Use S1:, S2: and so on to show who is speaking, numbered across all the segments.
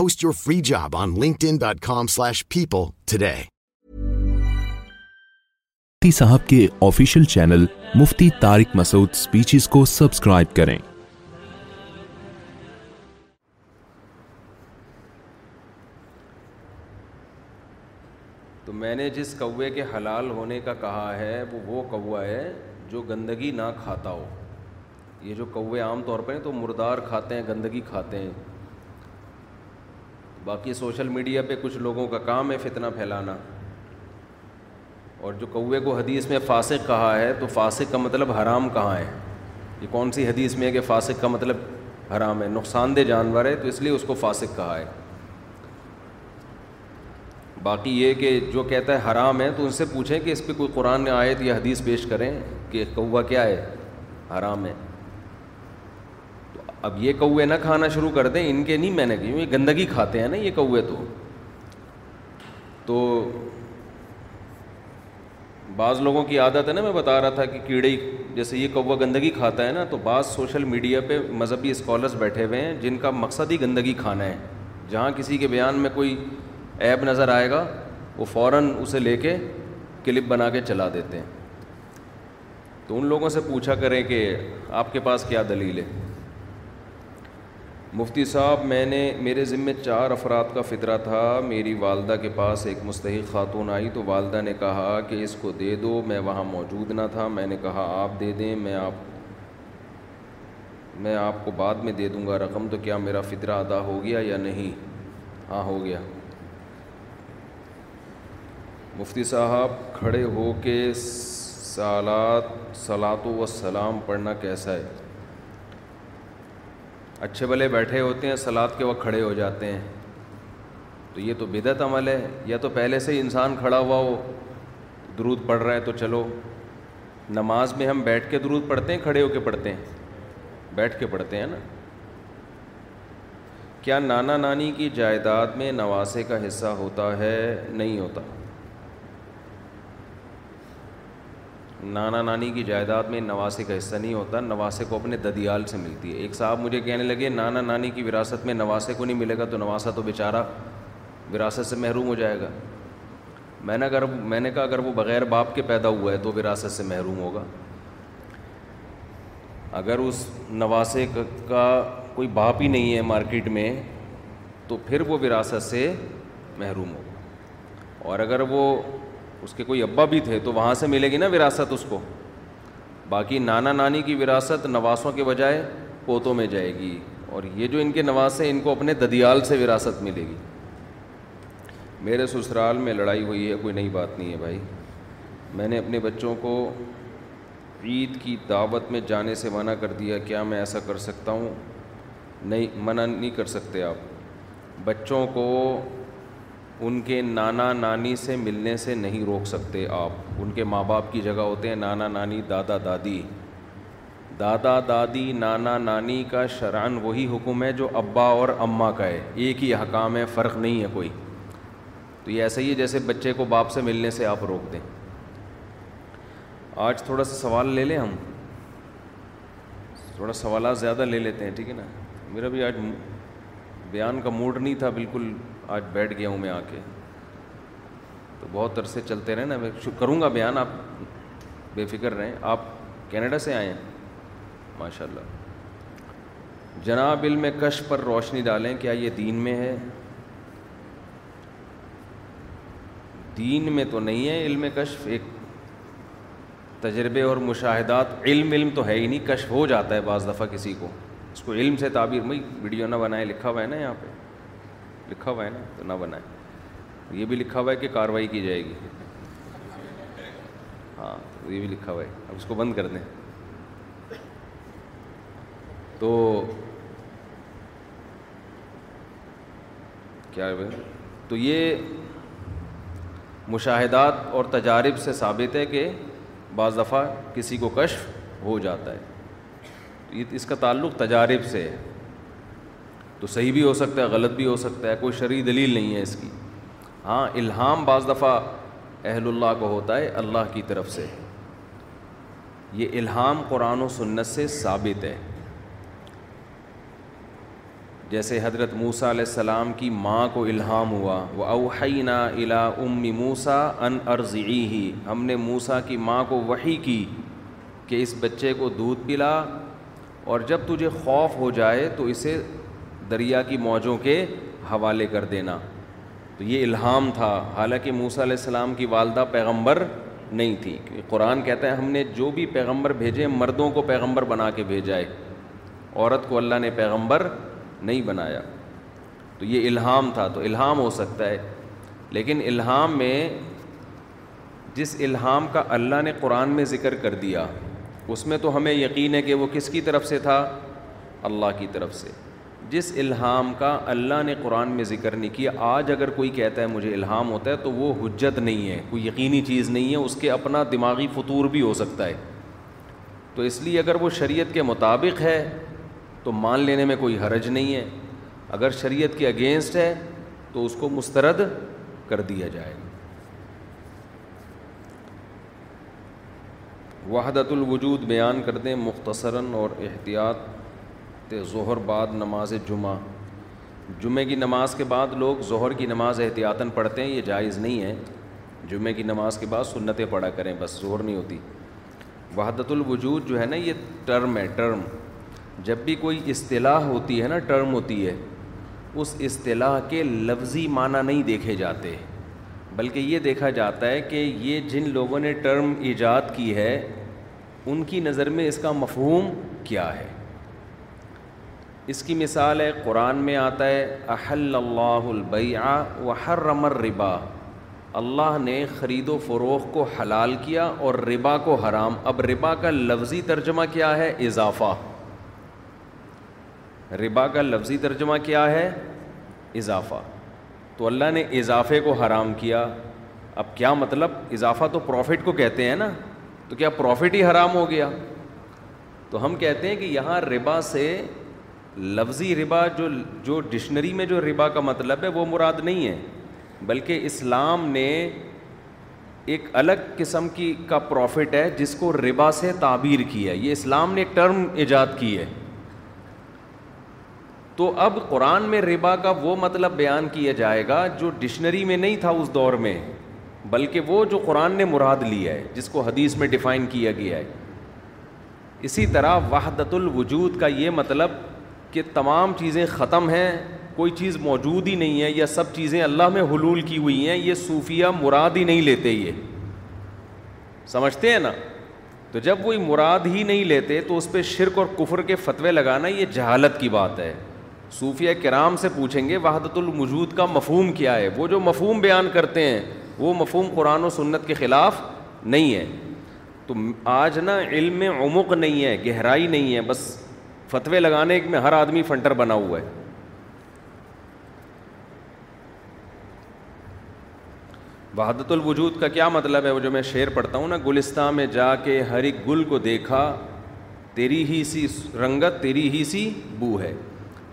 S1: Post your free job on linkedin.com slash people today.
S2: Official channel Mufti Tariq speeches کو کریں
S3: تو میں نے جس کے حلال ہونے کا کہا ہے وہ گندگی نہ کھاتا ہو یہ جو کوے عام طور پہ تو مردار کھاتے ہیں گندگی کھاتے ہیں باقی سوشل میڈیا پہ کچھ لوگوں کا کام ہے فتنہ پھیلانا اور جو کوے کو حدیث میں فاسق کہا ہے تو فاسق کا مطلب حرام کہاں ہے یہ کون سی حدیث میں ہے کہ فاسق کا مطلب حرام ہے نقصان دہ جانور ہے تو اس لیے اس کو فاسق کہا ہے باقی یہ کہ جو کہتا ہے حرام ہے تو ان سے پوچھیں کہ اس پہ کوئی قرآن آیت یا حدیث پیش کریں کہ کوا کیا ہے حرام ہے اب یہ کوے نہ کھانا شروع کر دیں ان کے نہیں میں نے کیوں یہ گندگی کھاتے ہیں نا یہ کوے تو تو بعض لوگوں کی عادت ہے نا میں بتا رہا تھا کہ کیڑے جیسے یہ کوا گندگی کھاتا ہے نا تو بعض سوشل میڈیا پہ مذہبی اسکالرس بیٹھے ہوئے ہیں جن کا مقصد ہی گندگی کھانا ہے جہاں کسی کے بیان میں کوئی ایپ نظر آئے گا وہ فوراً اسے لے کے کلپ بنا کے چلا دیتے ہیں تو ان لوگوں سے پوچھا کریں کہ آپ کے پاس کیا دلیل ہے مفتی صاحب میں نے میرے ذمے چار افراد کا فطرہ تھا میری والدہ کے پاس ایک مستحق خاتون آئی تو والدہ نے کہا کہ اس کو دے دو میں وہاں موجود نہ تھا میں نے کہا آپ دے دیں میں آپ میں آپ کو بعد میں دے دوں گا رقم تو کیا میرا فطرہ ادا ہو گیا یا نہیں ہاں ہو گیا مفتی صاحب کھڑے ہو کے سالات سلاط و سلام پڑھنا کیسا ہے اچھے بھلے بیٹھے ہوتے ہیں سلاد کے وقت کھڑے ہو جاتے ہیں تو یہ تو بدعت عمل ہے یا تو پہلے سے انسان کھڑا ہوا ہو درود پڑھ رہا ہے تو چلو نماز میں ہم بیٹھ کے درود پڑھتے ہیں کھڑے ہو کے پڑھتے ہیں بیٹھ کے پڑھتے ہیں نا کیا نانا نانی کی جائیداد میں نواسے کا حصہ ہوتا ہے نہیں ہوتا نانا نانی کی جائیداد میں نواسے کا حصہ نہیں ہوتا نواسے کو اپنے ددیال سے ملتی ہے ایک صاحب مجھے کہنے لگے نانا نانی کی وراثت میں نواسے کو نہیں ملے گا تو نواسا تو بیچارہ وراثت سے محروم ہو جائے گا میں نے اگر میں نے کہا اگر وہ بغیر باپ کے پیدا ہوا ہے تو وراثت سے محروم ہوگا اگر اس نواسے کا کوئی باپ ہی نہیں ہے مارکیٹ میں تو پھر وہ وراثت سے محروم ہوگا اور اگر وہ اس کے کوئی ابا بھی تھے تو وہاں سے ملے گی نا وراثت اس کو باقی نانا نانی کی وراثت نواسوں کے بجائے پوتوں میں جائے گی اور یہ جو ان کے نواس ہیں ان کو اپنے ددیال سے وراثت ملے گی میرے سسرال میں لڑائی ہوئی ہے کوئی نئی بات نہیں ہے بھائی میں نے اپنے بچوں کو عید کی دعوت میں جانے سے منع کر دیا کیا میں ایسا کر سکتا ہوں نہیں منع نہیں کر سکتے آپ بچوں کو ان کے نانا نانی سے ملنے سے نہیں روک سکتے آپ ان کے ماں باپ کی جگہ ہوتے ہیں نانا نانی دادا دادی دادا دادی نانا نانی کا شران وہی حکم ہے جو ابا اور اماں کا ہے ایک ہی حکام ہے فرق نہیں ہے کوئی تو یہ ایسا ہی ہے جیسے بچے کو باپ سے ملنے سے آپ روک دیں آج تھوڑا سا سوال لے لیں ہم تھوڑا سوالات زیادہ لے لیتے ہیں ٹھیک ہے نا میرا بھی آج بیان کا موڈ نہیں تھا بالکل آج بیٹھ گیا ہوں میں آ کے تو بہت عرصے چلتے رہے نا میں کروں گا بیان آپ بے فکر رہیں آپ کینیڈا سے آئے ہیں ماشاء اللہ جناب علم کش پر روشنی ڈالیں کیا یہ دین میں ہے دین میں تو نہیں ہے علم کشف ایک تجربے اور مشاہدات علم علم تو ہے ہی نہیں کشف ہو جاتا ہے بعض دفعہ کسی کو اس کو علم سے تعبیر میں ویڈیو نہ بنائے لکھا ہوا ہے نا یہاں پہ لکھا ہوا ہے نا تو نہ بنائیں یہ بھی لکھا ہوا ہے کہ کاروائی کی جائے گی ہاں یہ بھی لکھا ہوا ہے اب اس کو بند کر دیں تو کیا ہے تو یہ مشاہدات اور تجارب سے ثابت ہے کہ بعض دفعہ کسی کو کشف ہو جاتا ہے اس کا تعلق تجارب سے ہے تو صحیح بھی ہو سکتا ہے غلط بھی ہو سکتا ہے کوئی شرعی دلیل نہیں ہے اس کی ہاں الہام بعض دفعہ اہل اللہ کو ہوتا ہے اللہ کی طرف سے یہ الہام قرآن و سنت سے ثابت ہے جیسے حضرت موسیٰ علیہ السلام کی ماں کو الہام ہوا وہ اوحینا الا ام موسا ان عرضی ہی ہم نے موسا کی ماں کو وہی کی کہ اس بچے کو دودھ پلا اور جب تجھے خوف ہو جائے تو اسے دریا کی موجوں کے حوالے کر دینا تو یہ الہام تھا حالانکہ موسیٰ علیہ السلام کی والدہ پیغمبر نہیں تھی قرآن کہتا ہے ہم نے جو بھی پیغمبر بھیجے مردوں کو پیغمبر بنا کے بھیجائے عورت کو اللہ نے پیغمبر نہیں بنایا تو یہ الہام تھا تو الہام ہو سکتا ہے لیکن الہام میں جس الہام کا اللہ نے قرآن میں ذکر کر دیا اس میں تو ہمیں یقین ہے کہ وہ کس کی طرف سے تھا اللہ کی طرف سے جس الہام کا اللہ نے قرآن میں ذکر نہیں کیا آج اگر کوئی کہتا ہے مجھے الہام ہوتا ہے تو وہ حجت نہیں ہے کوئی یقینی چیز نہیں ہے اس کے اپنا دماغی فطور بھی ہو سکتا ہے تو اس لیے اگر وہ شریعت کے مطابق ہے تو مان لینے میں کوئی حرج نہیں ہے اگر شریعت کے اگینسٹ ہے تو اس کو مسترد کر دیا جائے وحدت الوجود بیان کر دیں مختصراً اور احتیاط سکتے ظہر بعد نماز جمعہ جمعہ کی نماز کے بعد لوگ ظہر کی نماز احتیاطاً پڑھتے ہیں یہ جائز نہیں ہے جمعہ کی نماز کے بعد سنتیں پڑھا کریں بس ظہر نہیں ہوتی وحدت الوجود جو ہے نا یہ ٹرم ہے ٹرم جب بھی کوئی اصطلاح ہوتی ہے نا ٹرم ہوتی ہے اس اصطلاح کے لفظی معنی نہیں دیکھے جاتے بلکہ یہ دیکھا جاتا ہے کہ یہ جن لوگوں نے ٹرم ایجاد کی ہے ان کی نظر میں اس کا مفہوم کیا ہے اس کی مثال ہے قرآن میں آتا ہے احل اللہ البیع و حرم ربا اللہ نے خرید و فروغ کو حلال کیا اور ربا کو حرام اب ربا کا لفظی ترجمہ کیا ہے اضافہ ربا کا لفظی ترجمہ کیا ہے اضافہ تو اللہ نے اضافے کو حرام کیا اب کیا مطلب اضافہ تو پروفٹ کو کہتے ہیں نا تو کیا پروفٹ ہی حرام ہو گیا تو ہم کہتے ہیں کہ یہاں ربا سے لفظی ربا جو جو ڈکشنری میں جو ربا کا مطلب ہے وہ مراد نہیں ہے بلکہ اسلام نے ایک الگ قسم کی کا پروفٹ ہے جس کو ربا سے تعبیر کیا ہے یہ اسلام نے ایک ٹرم ایجاد کی ہے تو اب قرآن میں ربا کا وہ مطلب بیان کیا جائے گا جو ڈکشنری میں نہیں تھا اس دور میں بلکہ وہ جو قرآن نے مراد لیا ہے جس کو حدیث میں ڈیفائن کیا گیا ہے اسی طرح وحدت الوجود کا یہ مطلب کہ تمام چیزیں ختم ہیں کوئی چیز موجود ہی نہیں ہے یا سب چیزیں اللہ میں حلول کی ہوئی ہیں یہ صوفیہ مراد ہی نہیں لیتے یہ سمجھتے ہیں نا تو جب وہ مراد ہی نہیں لیتے تو اس پہ شرک اور کفر کے فتوے لگانا یہ جہالت کی بات ہے صوفیہ کرام سے پوچھیں گے وحدت الوجود کا مفہوم کیا ہے وہ جو مفہوم بیان کرتے ہیں وہ مفہوم قرآن و سنت کے خلاف نہیں ہے تو آج نا علم میں عمق نہیں ہے گہرائی نہیں ہے بس فتوے لگانے میں ہر آدمی فنٹر بنا ہوا ہے وحدت الوجود کا کیا مطلب ہے وہ جو میں شعر پڑھتا ہوں نا گلستہ میں جا کے ہر ایک گل کو دیکھا تیری ہی سی رنگت تیری ہی سی بو ہے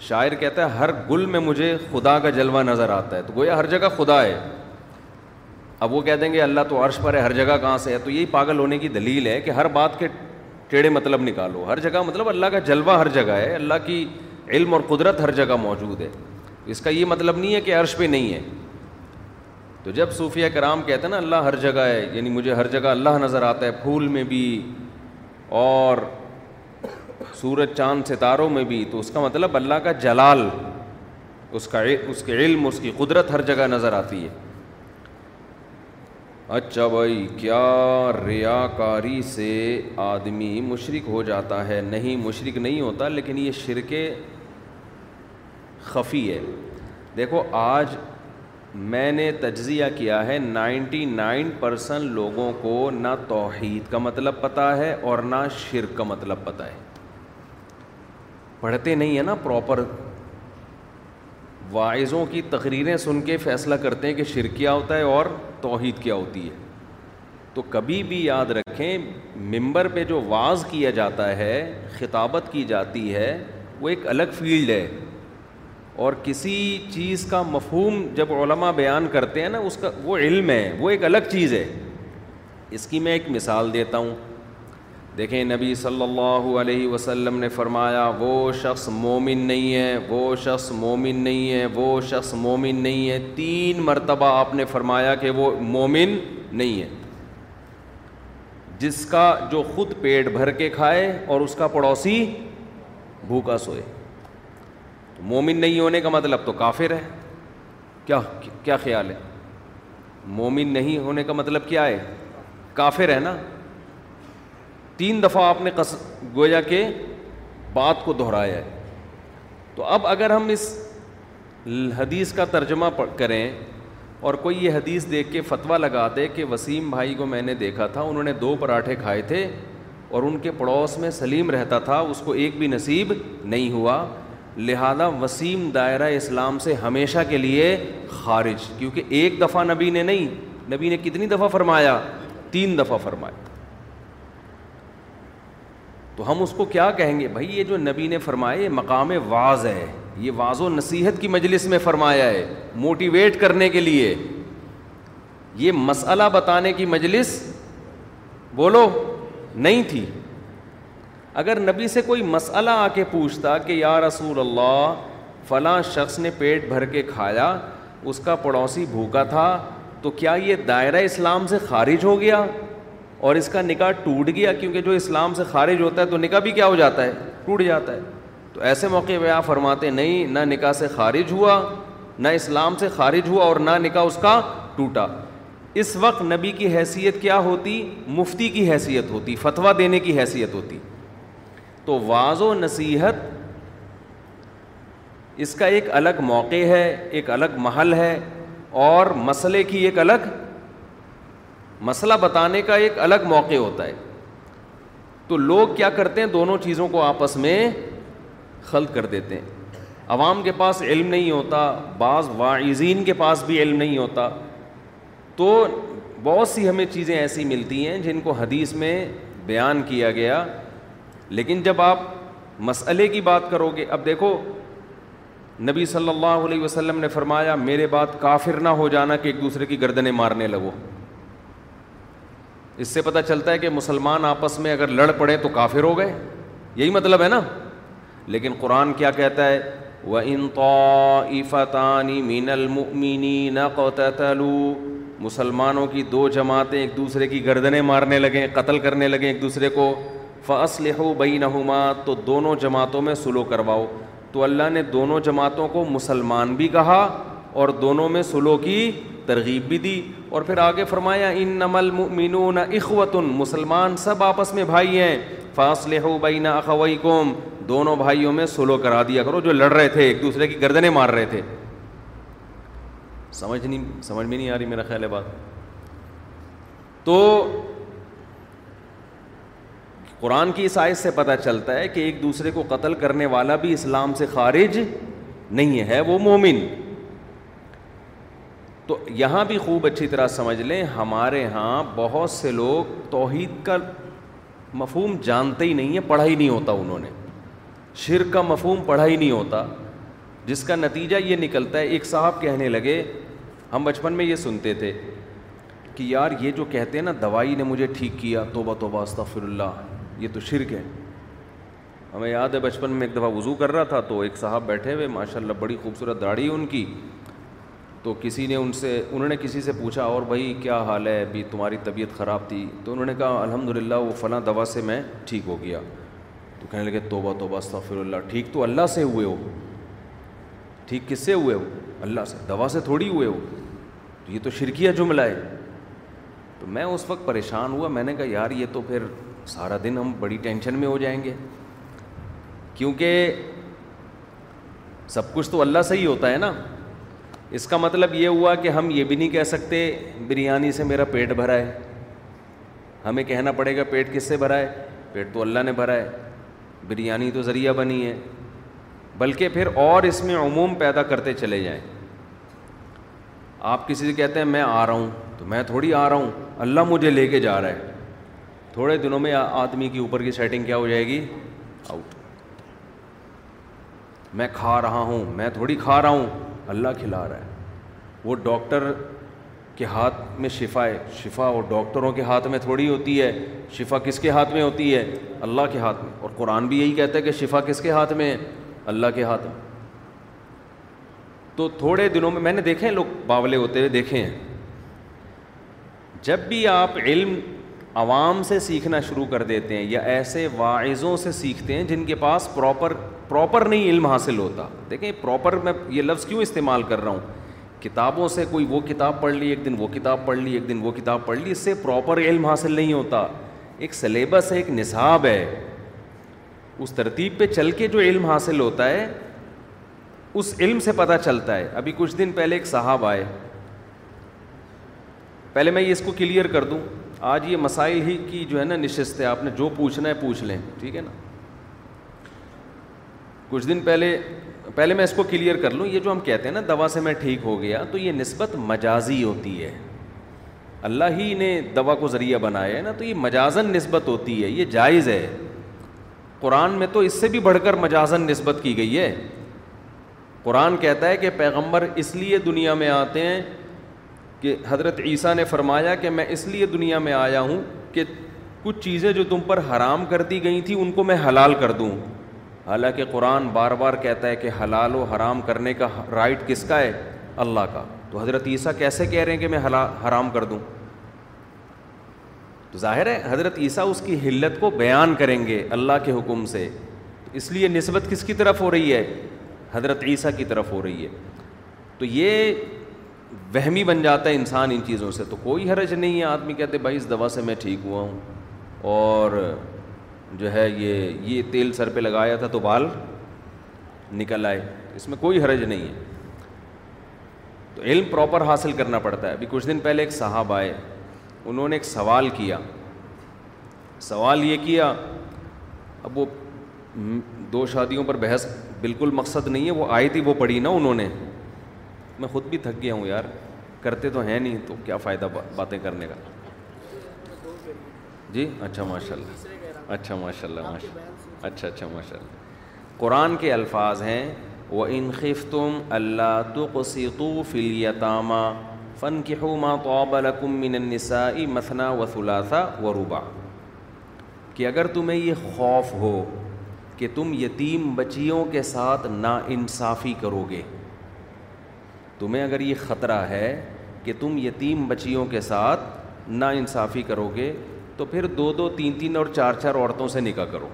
S3: شاعر کہتا ہے ہر گل میں مجھے خدا کا جلوہ نظر آتا ہے تو گویا ہر جگہ خدا ہے اب وہ کہہ دیں گے اللہ تو عرش پر ہے ہر جگہ کہاں سے ہے تو یہی پاگل ہونے کی دلیل ہے کہ ہر بات کے ٹیڑھے مطلب نکالو ہر جگہ مطلب اللہ کا جلوہ ہر جگہ ہے اللہ کی علم اور قدرت ہر جگہ موجود ہے اس کا یہ مطلب نہیں ہے کہ عرش پہ نہیں ہے تو جب صوفیہ کرام کہتے ہیں نا اللہ ہر جگہ ہے یعنی مجھے ہر جگہ اللہ نظر آتا ہے پھول میں بھی اور سورج چاند ستاروں میں بھی تو اس کا مطلب اللہ کا جلال اس کا اس کے علم اس کی قدرت ہر جگہ نظر آتی ہے اچھا بھائی کیا ریا کاری سے آدمی مشرق ہو جاتا ہے نہیں مشرق نہیں ہوتا لیکن یہ شرک خفی ہے دیکھو آج میں نے تجزیہ کیا ہے نائنٹی نائن پرسن لوگوں کو نہ توحید کا مطلب پتہ ہے اور نہ شرک کا مطلب پتہ ہے پڑھتے نہیں ہیں نا پراپر واعظوں کی تقریریں سن کے فیصلہ کرتے ہیں کہ شرک کیا ہوتا ہے اور توحید کیا ہوتی ہے تو کبھی بھی یاد رکھیں ممبر پہ جو واز کیا جاتا ہے خطابت کی جاتی ہے وہ ایک الگ فیلڈ ہے اور کسی چیز کا مفہوم جب علماء بیان کرتے ہیں نا اس کا وہ علم ہے وہ ایک الگ چیز ہے اس کی میں ایک مثال دیتا ہوں دیکھیں نبی صلی اللہ علیہ وسلم نے فرمایا وہ شخص مومن نہیں ہے وہ شخص مومن نہیں ہے وہ شخص مومن نہیں ہے تین مرتبہ آپ نے فرمایا کہ وہ مومن نہیں ہے جس کا جو خود پیٹ بھر کے کھائے اور اس کا پڑوسی بھوکا سوئے مومن نہیں ہونے کا مطلب تو کافر ہے کیا کیا خیال ہے مومن نہیں ہونے کا مطلب کیا ہے کافر ہے نا تین دفعہ آپ نے قص گویا کے بات کو دہرایا ہے تو اب اگر ہم اس حدیث کا ترجمہ کریں اور کوئی یہ حدیث دیکھ کے فتویٰ لگا دے کہ وسیم بھائی کو میں نے دیکھا تھا انہوں نے دو پراٹھے کھائے تھے اور ان کے پڑوس میں سلیم رہتا تھا اس کو ایک بھی نصیب نہیں ہوا لہذا وسیم دائرہ اسلام سے ہمیشہ کے لیے خارج کیونکہ ایک دفعہ نبی نے نہیں نبی نے کتنی دفعہ فرمایا تین دفعہ فرمایا تو ہم اس کو کیا کہیں گے بھائی یہ جو نبی نے فرمائے مقام واز ہے یہ واض و نصیحت کی مجلس میں فرمایا ہے موٹیویٹ کرنے کے لیے یہ مسئلہ بتانے کی مجلس بولو نہیں تھی اگر نبی سے کوئی مسئلہ آ کے پوچھتا کہ یا رسول اللہ فلاں شخص نے پیٹ بھر کے کھایا اس کا پڑوسی بھوکا تھا تو کیا یہ دائرہ اسلام سے خارج ہو گیا اور اس کا نکاح ٹوٹ گیا کیونکہ جو اسلام سے خارج ہوتا ہے تو نکاح بھی کیا ہو جاتا ہے ٹوٹ جاتا ہے تو ایسے موقع پہ آپ فرماتے نہیں نہ نکاح سے خارج ہوا نہ اسلام سے خارج ہوا اور نہ نکاح اس کا ٹوٹا اس وقت نبی کی حیثیت کیا ہوتی مفتی کی حیثیت ہوتی فتوا دینے کی حیثیت ہوتی تو واض و نصیحت اس کا ایک الگ موقع ہے ایک الگ محل ہے اور مسئلے کی ایک الگ مسئلہ بتانے کا ایک الگ موقع ہوتا ہے تو لوگ کیا کرتے ہیں دونوں چیزوں کو آپس میں خلط کر دیتے ہیں عوام کے پاس علم نہیں ہوتا بعض واعظین کے پاس بھی علم نہیں ہوتا تو بہت سی ہمیں چیزیں ایسی ملتی ہیں جن کو حدیث میں بیان کیا گیا لیکن جب آپ مسئلے کی بات کرو گے اب دیکھو نبی صلی اللہ علیہ وسلم نے فرمایا میرے بات کافر نہ ہو جانا کہ ایک دوسرے کی گردنیں مارنے لگو اس سے پتہ چلتا ہے کہ مسلمان آپس میں اگر لڑ پڑے تو کافر ہو گئے یہی مطلب ہے نا لیکن قرآن کیا کہتا ہے وہ ان انطافی مین المنی نہ مسلمانوں کی دو جماعتیں ایک دوسرے کی گردنیں مارنے لگیں قتل کرنے لگیں ایک دوسرے کو فصل لہو بئی نہما تو دونوں جماعتوں میں سلو کرواؤ تو اللہ نے دونوں جماعتوں کو مسلمان بھی کہا اور دونوں میں سلو کی ترغیب بھی دی اور پھر آگے فرمایا ان نمل مینون اخوتن مسلمان سب آپس میں بھائی ہیں اخوئی دونوں بھائیوں میں سلو کرا دیا کرو جو لڑ رہے تھے ایک دوسرے کی گردنیں مار رہے تھے سمجھ نہیں سمجھ میں نہیں آ رہی میرا خیال ہے بات تو قرآن کی آیت سے پتہ چلتا ہے کہ ایک دوسرے کو قتل کرنے والا بھی اسلام سے خارج نہیں ہے وہ مومن تو یہاں بھی خوب اچھی طرح سمجھ لیں ہمارے ہاں بہت سے لوگ توحید کا مفہوم جانتے ہی نہیں ہیں پڑھا ہی نہیں ہوتا انہوں نے شرک کا مفہوم پڑھا ہی نہیں ہوتا جس کا نتیجہ یہ نکلتا ہے ایک صاحب کہنے لگے ہم بچپن میں یہ سنتے تھے کہ یار یہ جو کہتے ہیں نا دوائی نے مجھے ٹھیک کیا توبہ توبہ استغفر اللہ یہ تو شرک ہے ہمیں یاد ہے بچپن میں ایک دفعہ وضو کر رہا تھا تو ایک صاحب بیٹھے ہوئے ماشاء اللہ بڑی خوبصورت داڑھی ان کی تو کسی نے ان سے انہوں نے کسی سے پوچھا اور بھائی کیا حال ہے ابھی تمہاری طبیعت خراب تھی تو انہوں نے کہا الحمد للہ وہ فلاں دوا سے میں ٹھیک ہو گیا تو کہنے لگے توبہ توبہ استغفر صفر اللہ ٹھیک تو اللہ سے ہوئے ہو ٹھیک کس سے ہوئے ہو اللہ سے دوا سے تھوڑی ہوئے ہو تو یہ تو شرکیہ جملہ ہے تو میں اس وقت پریشان ہوا میں نے کہا یار یہ تو پھر سارا دن ہم بڑی ٹینشن میں ہو جائیں گے کیونکہ سب کچھ تو اللہ سے ہی ہوتا ہے نا اس کا مطلب یہ ہوا کہ ہم یہ بھی نہیں کہہ سکتے بریانی سے میرا پیٹ بھرا ہے ہمیں کہنا پڑے گا پیٹ کس سے بھرا ہے پیٹ تو اللہ نے بھرا ہے بریانی تو ذریعہ بنی ہے بلکہ پھر اور اس میں عموم پیدا کرتے چلے جائیں آپ کسی سے کہتے ہیں میں آ رہا ہوں تو میں تھوڑی آ رہا ہوں اللہ مجھے لے کے جا رہا ہے تھوڑے دنوں میں آدمی کی اوپر کی سیٹنگ کیا ہو جائے گی آؤٹ میں کھا رہا ہوں میں تھوڑی کھا رہا ہوں اللہ کھلا رہا ہے وہ ڈاکٹر کے ہاتھ میں شفا ہے شفا اور ڈاکٹروں کے ہاتھ میں تھوڑی ہوتی ہے شفا کس کے ہاتھ میں ہوتی ہے اللہ کے ہاتھ میں اور قرآن بھی یہی کہتا ہے کہ شفا کس کے ہاتھ میں ہے اللہ کے ہاتھ میں تو تھوڑے دنوں میں میں نے دیکھے ہیں لوگ باولے ہوتے ہوئے دیکھے ہیں جب بھی آپ علم عوام سے سیکھنا شروع کر دیتے ہیں یا ایسے واعظوں سے سیکھتے ہیں جن کے پاس پراپر پراپر نہیں علم حاصل ہوتا دیکھیں پراپر میں یہ لفظ کیوں استعمال کر رہا ہوں کتابوں سے کوئی وہ کتاب پڑھ لی ایک دن وہ کتاب پڑھ لی ایک دن وہ کتاب پڑھ لی اس سے پراپر علم حاصل نہیں ہوتا ایک سلیبس ہے ایک نصاب ہے اس ترتیب پہ چل کے جو علم حاصل ہوتا ہے اس علم سے پتہ چلتا ہے ابھی کچھ دن پہلے ایک صاحب آئے پہلے میں یہ اس کو کلیئر کر دوں آج یہ مسائل ہی کی جو ہے نا نشست ہے آپ نے جو پوچھنا ہے پوچھ لیں ٹھیک ہے نا کچھ دن پہلے پہلے میں اس کو کلیئر کر لوں یہ جو ہم کہتے ہیں نا دوا سے میں ٹھیک ہو گیا تو یہ نسبت مجازی ہوتی ہے اللہ ہی نے دوا کو ذریعہ بنایا ہے نا تو یہ مجازن نسبت ہوتی ہے یہ جائز ہے قرآن میں تو اس سے بھی بڑھ کر مجازن نسبت کی گئی ہے قرآن کہتا ہے کہ پیغمبر اس لیے دنیا میں آتے ہیں کہ حضرت عیسیٰ نے فرمایا کہ میں اس لیے دنیا میں آیا ہوں کہ کچھ چیزیں جو تم پر حرام کر دی گئی تھیں ان کو میں حلال کر دوں حالانکہ قرآن بار بار کہتا ہے کہ حلال و حرام کرنے کا رائٹ کس کا ہے اللہ کا تو حضرت عیسیٰ کیسے کہہ رہے ہیں کہ میں حرام کر دوں تو ظاہر ہے حضرت عیسیٰ اس کی حلت کو بیان کریں گے اللہ کے حکم سے اس لیے نسبت کس کی طرف ہو رہی ہے حضرت عیسیٰ کی طرف ہو رہی ہے تو یہ وہمی بن جاتا ہے انسان ان چیزوں سے تو کوئی حرج نہیں ہے آدمی کہتے بھائی اس دوا سے میں ٹھیک ہوا ہوں اور جو ہے یہ یہ تیل سر پہ لگایا تھا تو بال نکل آئے اس میں کوئی حرج نہیں ہے تو علم پراپر حاصل کرنا پڑتا ہے ابھی کچھ دن پہلے ایک صاحب آئے انہوں نے ایک سوال کیا سوال یہ کیا اب وہ دو شادیوں پر بحث بالکل مقصد نہیں ہے وہ آئی تھی وہ پڑھی نا انہوں نے میں خود بھی تھک گیا ہوں یار کرتے تو ہیں نہیں تو کیا فائدہ باتیں کرنے کا جی اچھا ماشاء اللہ اچھا ماشاء اللہ ماشاء اللہ اچھا اچھا ماشاء اللہ قرآن کے الفاظ ہیں وہ انخف تم اللہ تقسیطو فلیطامہ فن النساء مثنا و مسنا و ربا کہ اگر تمہیں یہ خوف ہو کہ تم یتیم بچیوں کے ساتھ نا انصافی کرو گے تمہیں اگر یہ خطرہ ہے کہ تم یتیم بچیوں کے ساتھ نا انصافی کرو گے تو پھر دو دو تین تین اور چار چار عورتوں سے نکاح کرو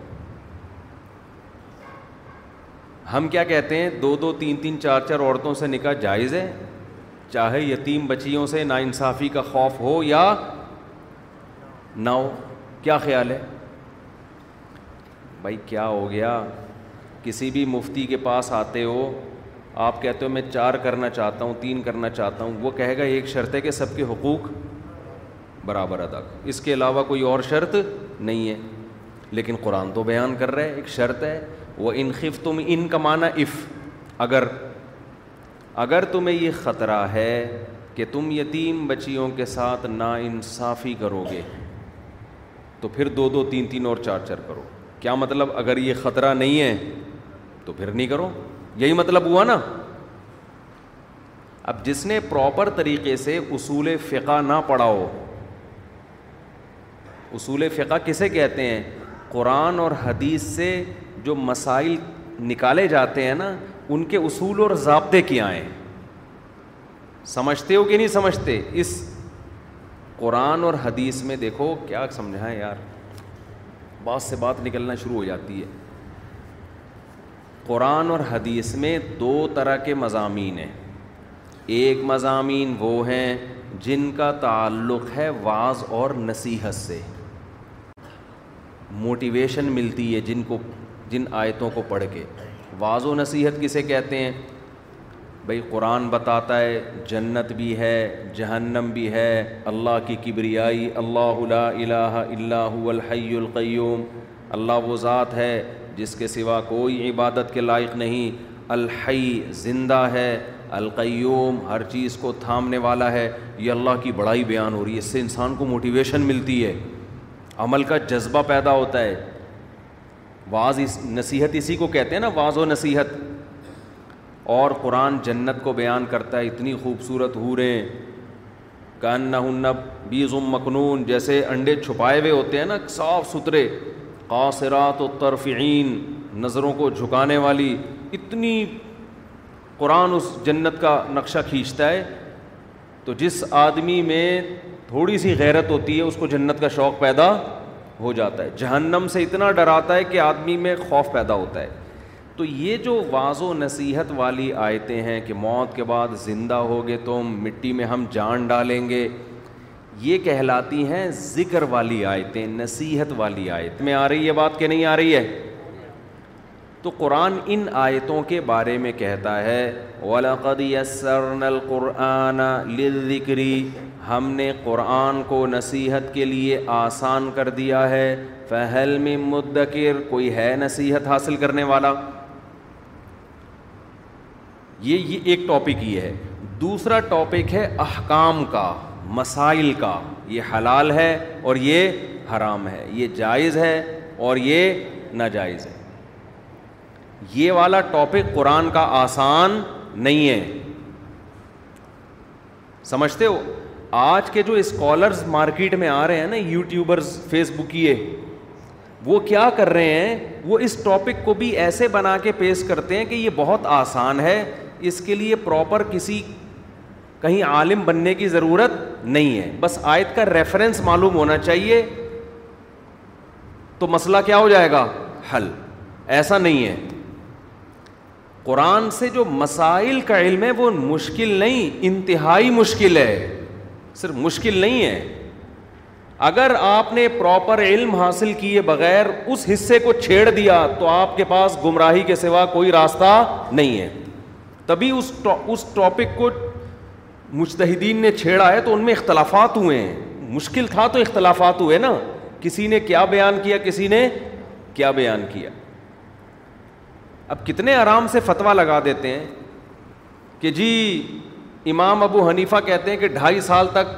S3: ہم کیا کہتے ہیں دو دو تین تین چار چار عورتوں سے نکاح جائز ہے چاہے یتیم بچیوں سے نا انصافی کا خوف ہو یا نہ ہو کیا خیال ہے بھائی کیا ہو گیا کسی بھی مفتی کے پاس آتے ہو آپ کہتے ہو میں چار کرنا چاہتا ہوں تین کرنا چاہتا ہوں وہ کہے گا ایک شرط ہے کہ سب کے حقوق برابر کر اس کے علاوہ کوئی اور شرط نہیں ہے لیکن قرآن تو بیان کر رہا ہے ایک شرط ہے وہ انخف تم ان کا معنی اف اگر اگر تمہیں یہ خطرہ ہے کہ تم یتیم بچیوں کے ساتھ نا انصافی کرو گے تو پھر دو دو تین تین اور چار چار کرو کیا مطلب اگر یہ خطرہ نہیں ہے تو پھر نہیں کرو یہی مطلب ہوا نا اب جس نے پراپر طریقے سے اصول فقہ نہ پڑھاؤ اصول فقہ کسے کہتے ہیں قرآن اور حدیث سے جو مسائل نکالے جاتے ہیں نا ان کے اصول اور ضابطے کیا ہیں سمجھتے ہو کہ نہیں سمجھتے اس قرآن اور حدیث میں دیکھو کیا سمجھائیں یار بات سے بات نکلنا شروع ہو جاتی ہے قرآن اور حدیث میں دو طرح کے مضامین ہیں ایک مضامین وہ ہیں جن کا تعلق ہے واز اور نصیحت سے موٹیویشن ملتی ہے جن کو جن آیتوں کو پڑھ کے واض و نصیحت کسے کہتے ہیں بھائی قرآن بتاتا ہے جنت بھی ہے جہنم بھی ہے اللہ کی کبریائی اللہ لا الہ الا هو الحی القیوم اللہ وہ ذات ہے جس کے سوا کوئی عبادت کے لائق نہیں الحی زندہ ہے القیوم ہر چیز کو تھامنے والا ہے یہ اللہ کی بڑائی بیان ہو رہی ہے اس سے انسان کو موٹیویشن ملتی ہے عمل کا جذبہ پیدا ہوتا ہے بعض اس نصیحت اسی کو کہتے ہیں نا وعض و نصیحت اور قرآن جنت کو بیان کرتا ہے اتنی خوبصورت ہو رہے نہ انّ بیز المقنون جیسے انڈے چھپائے ہوئے ہوتے ہیں نا صاف ستھرے قاصرات و ترفعین نظروں کو جھکانے والی اتنی قرآن اس جنت کا نقشہ کھینچتا ہے تو جس آدمی میں تھوڑی سی غیرت ہوتی ہے اس کو جنت کا شوق پیدا ہو جاتا ہے جہنم سے اتنا ڈراتا ہے کہ آدمی میں خوف پیدا ہوتا ہے تو یہ جو واض و نصیحت والی آیتیں ہیں کہ موت کے بعد زندہ ہوگے تم تو مٹی میں ہم جان ڈالیں گے یہ کہلاتی ہیں ذکر والی آیتیں نصیحت والی آیت میں آ رہی ہے بات کہ نہیں آ رہی ہے تو قرآن ان آیتوں کے بارے میں کہتا ہے الْقُرْآنَ لِلذِّكْرِ ہم نے قرآن کو نصیحت کے لیے آسان کر دیا ہے فہل میں مدکر کوئی ہے نصیحت حاصل کرنے والا یہ یہ ایک ٹاپک یہ ہے دوسرا ٹاپک ہے احکام کا مسائل کا یہ حلال ہے اور یہ حرام ہے یہ جائز ہے اور یہ ناجائز ہے یہ والا ٹاپک قرآن کا آسان نہیں ہے سمجھتے ہو آج کے جو اسکالرز مارکیٹ میں آ رہے ہیں نا یوٹیوبرز فیس بک یہ وہ کیا کر رہے ہیں وہ اس ٹاپک کو بھی ایسے بنا کے پیش کرتے ہیں کہ یہ بہت آسان ہے اس کے لیے پراپر کسی کہیں عالم بننے کی ضرورت نہیں ہے بس آیت کا ریفرنس معلوم ہونا چاہیے تو مسئلہ کیا ہو جائے گا حل ایسا نہیں ہے قرآن سے جو مسائل کا علم ہے وہ مشکل نہیں انتہائی مشکل ہے صرف مشکل نہیں ہے اگر آپ نے پراپر علم حاصل کیے بغیر اس حصے کو چھیڑ دیا تو آپ کے پاس گمراہی کے سوا کوئی راستہ نہیں ہے تبھی اس اس ٹاپک کو مشتحدین نے چھیڑا ہے تو ان میں اختلافات ہوئے ہیں مشکل تھا تو اختلافات ہوئے نا کسی نے کیا بیان کیا کسی نے کیا بیان کیا اب کتنے آرام سے فتویٰ لگا دیتے ہیں کہ جی امام ابو حنیفہ کہتے ہیں کہ ڈھائی سال تک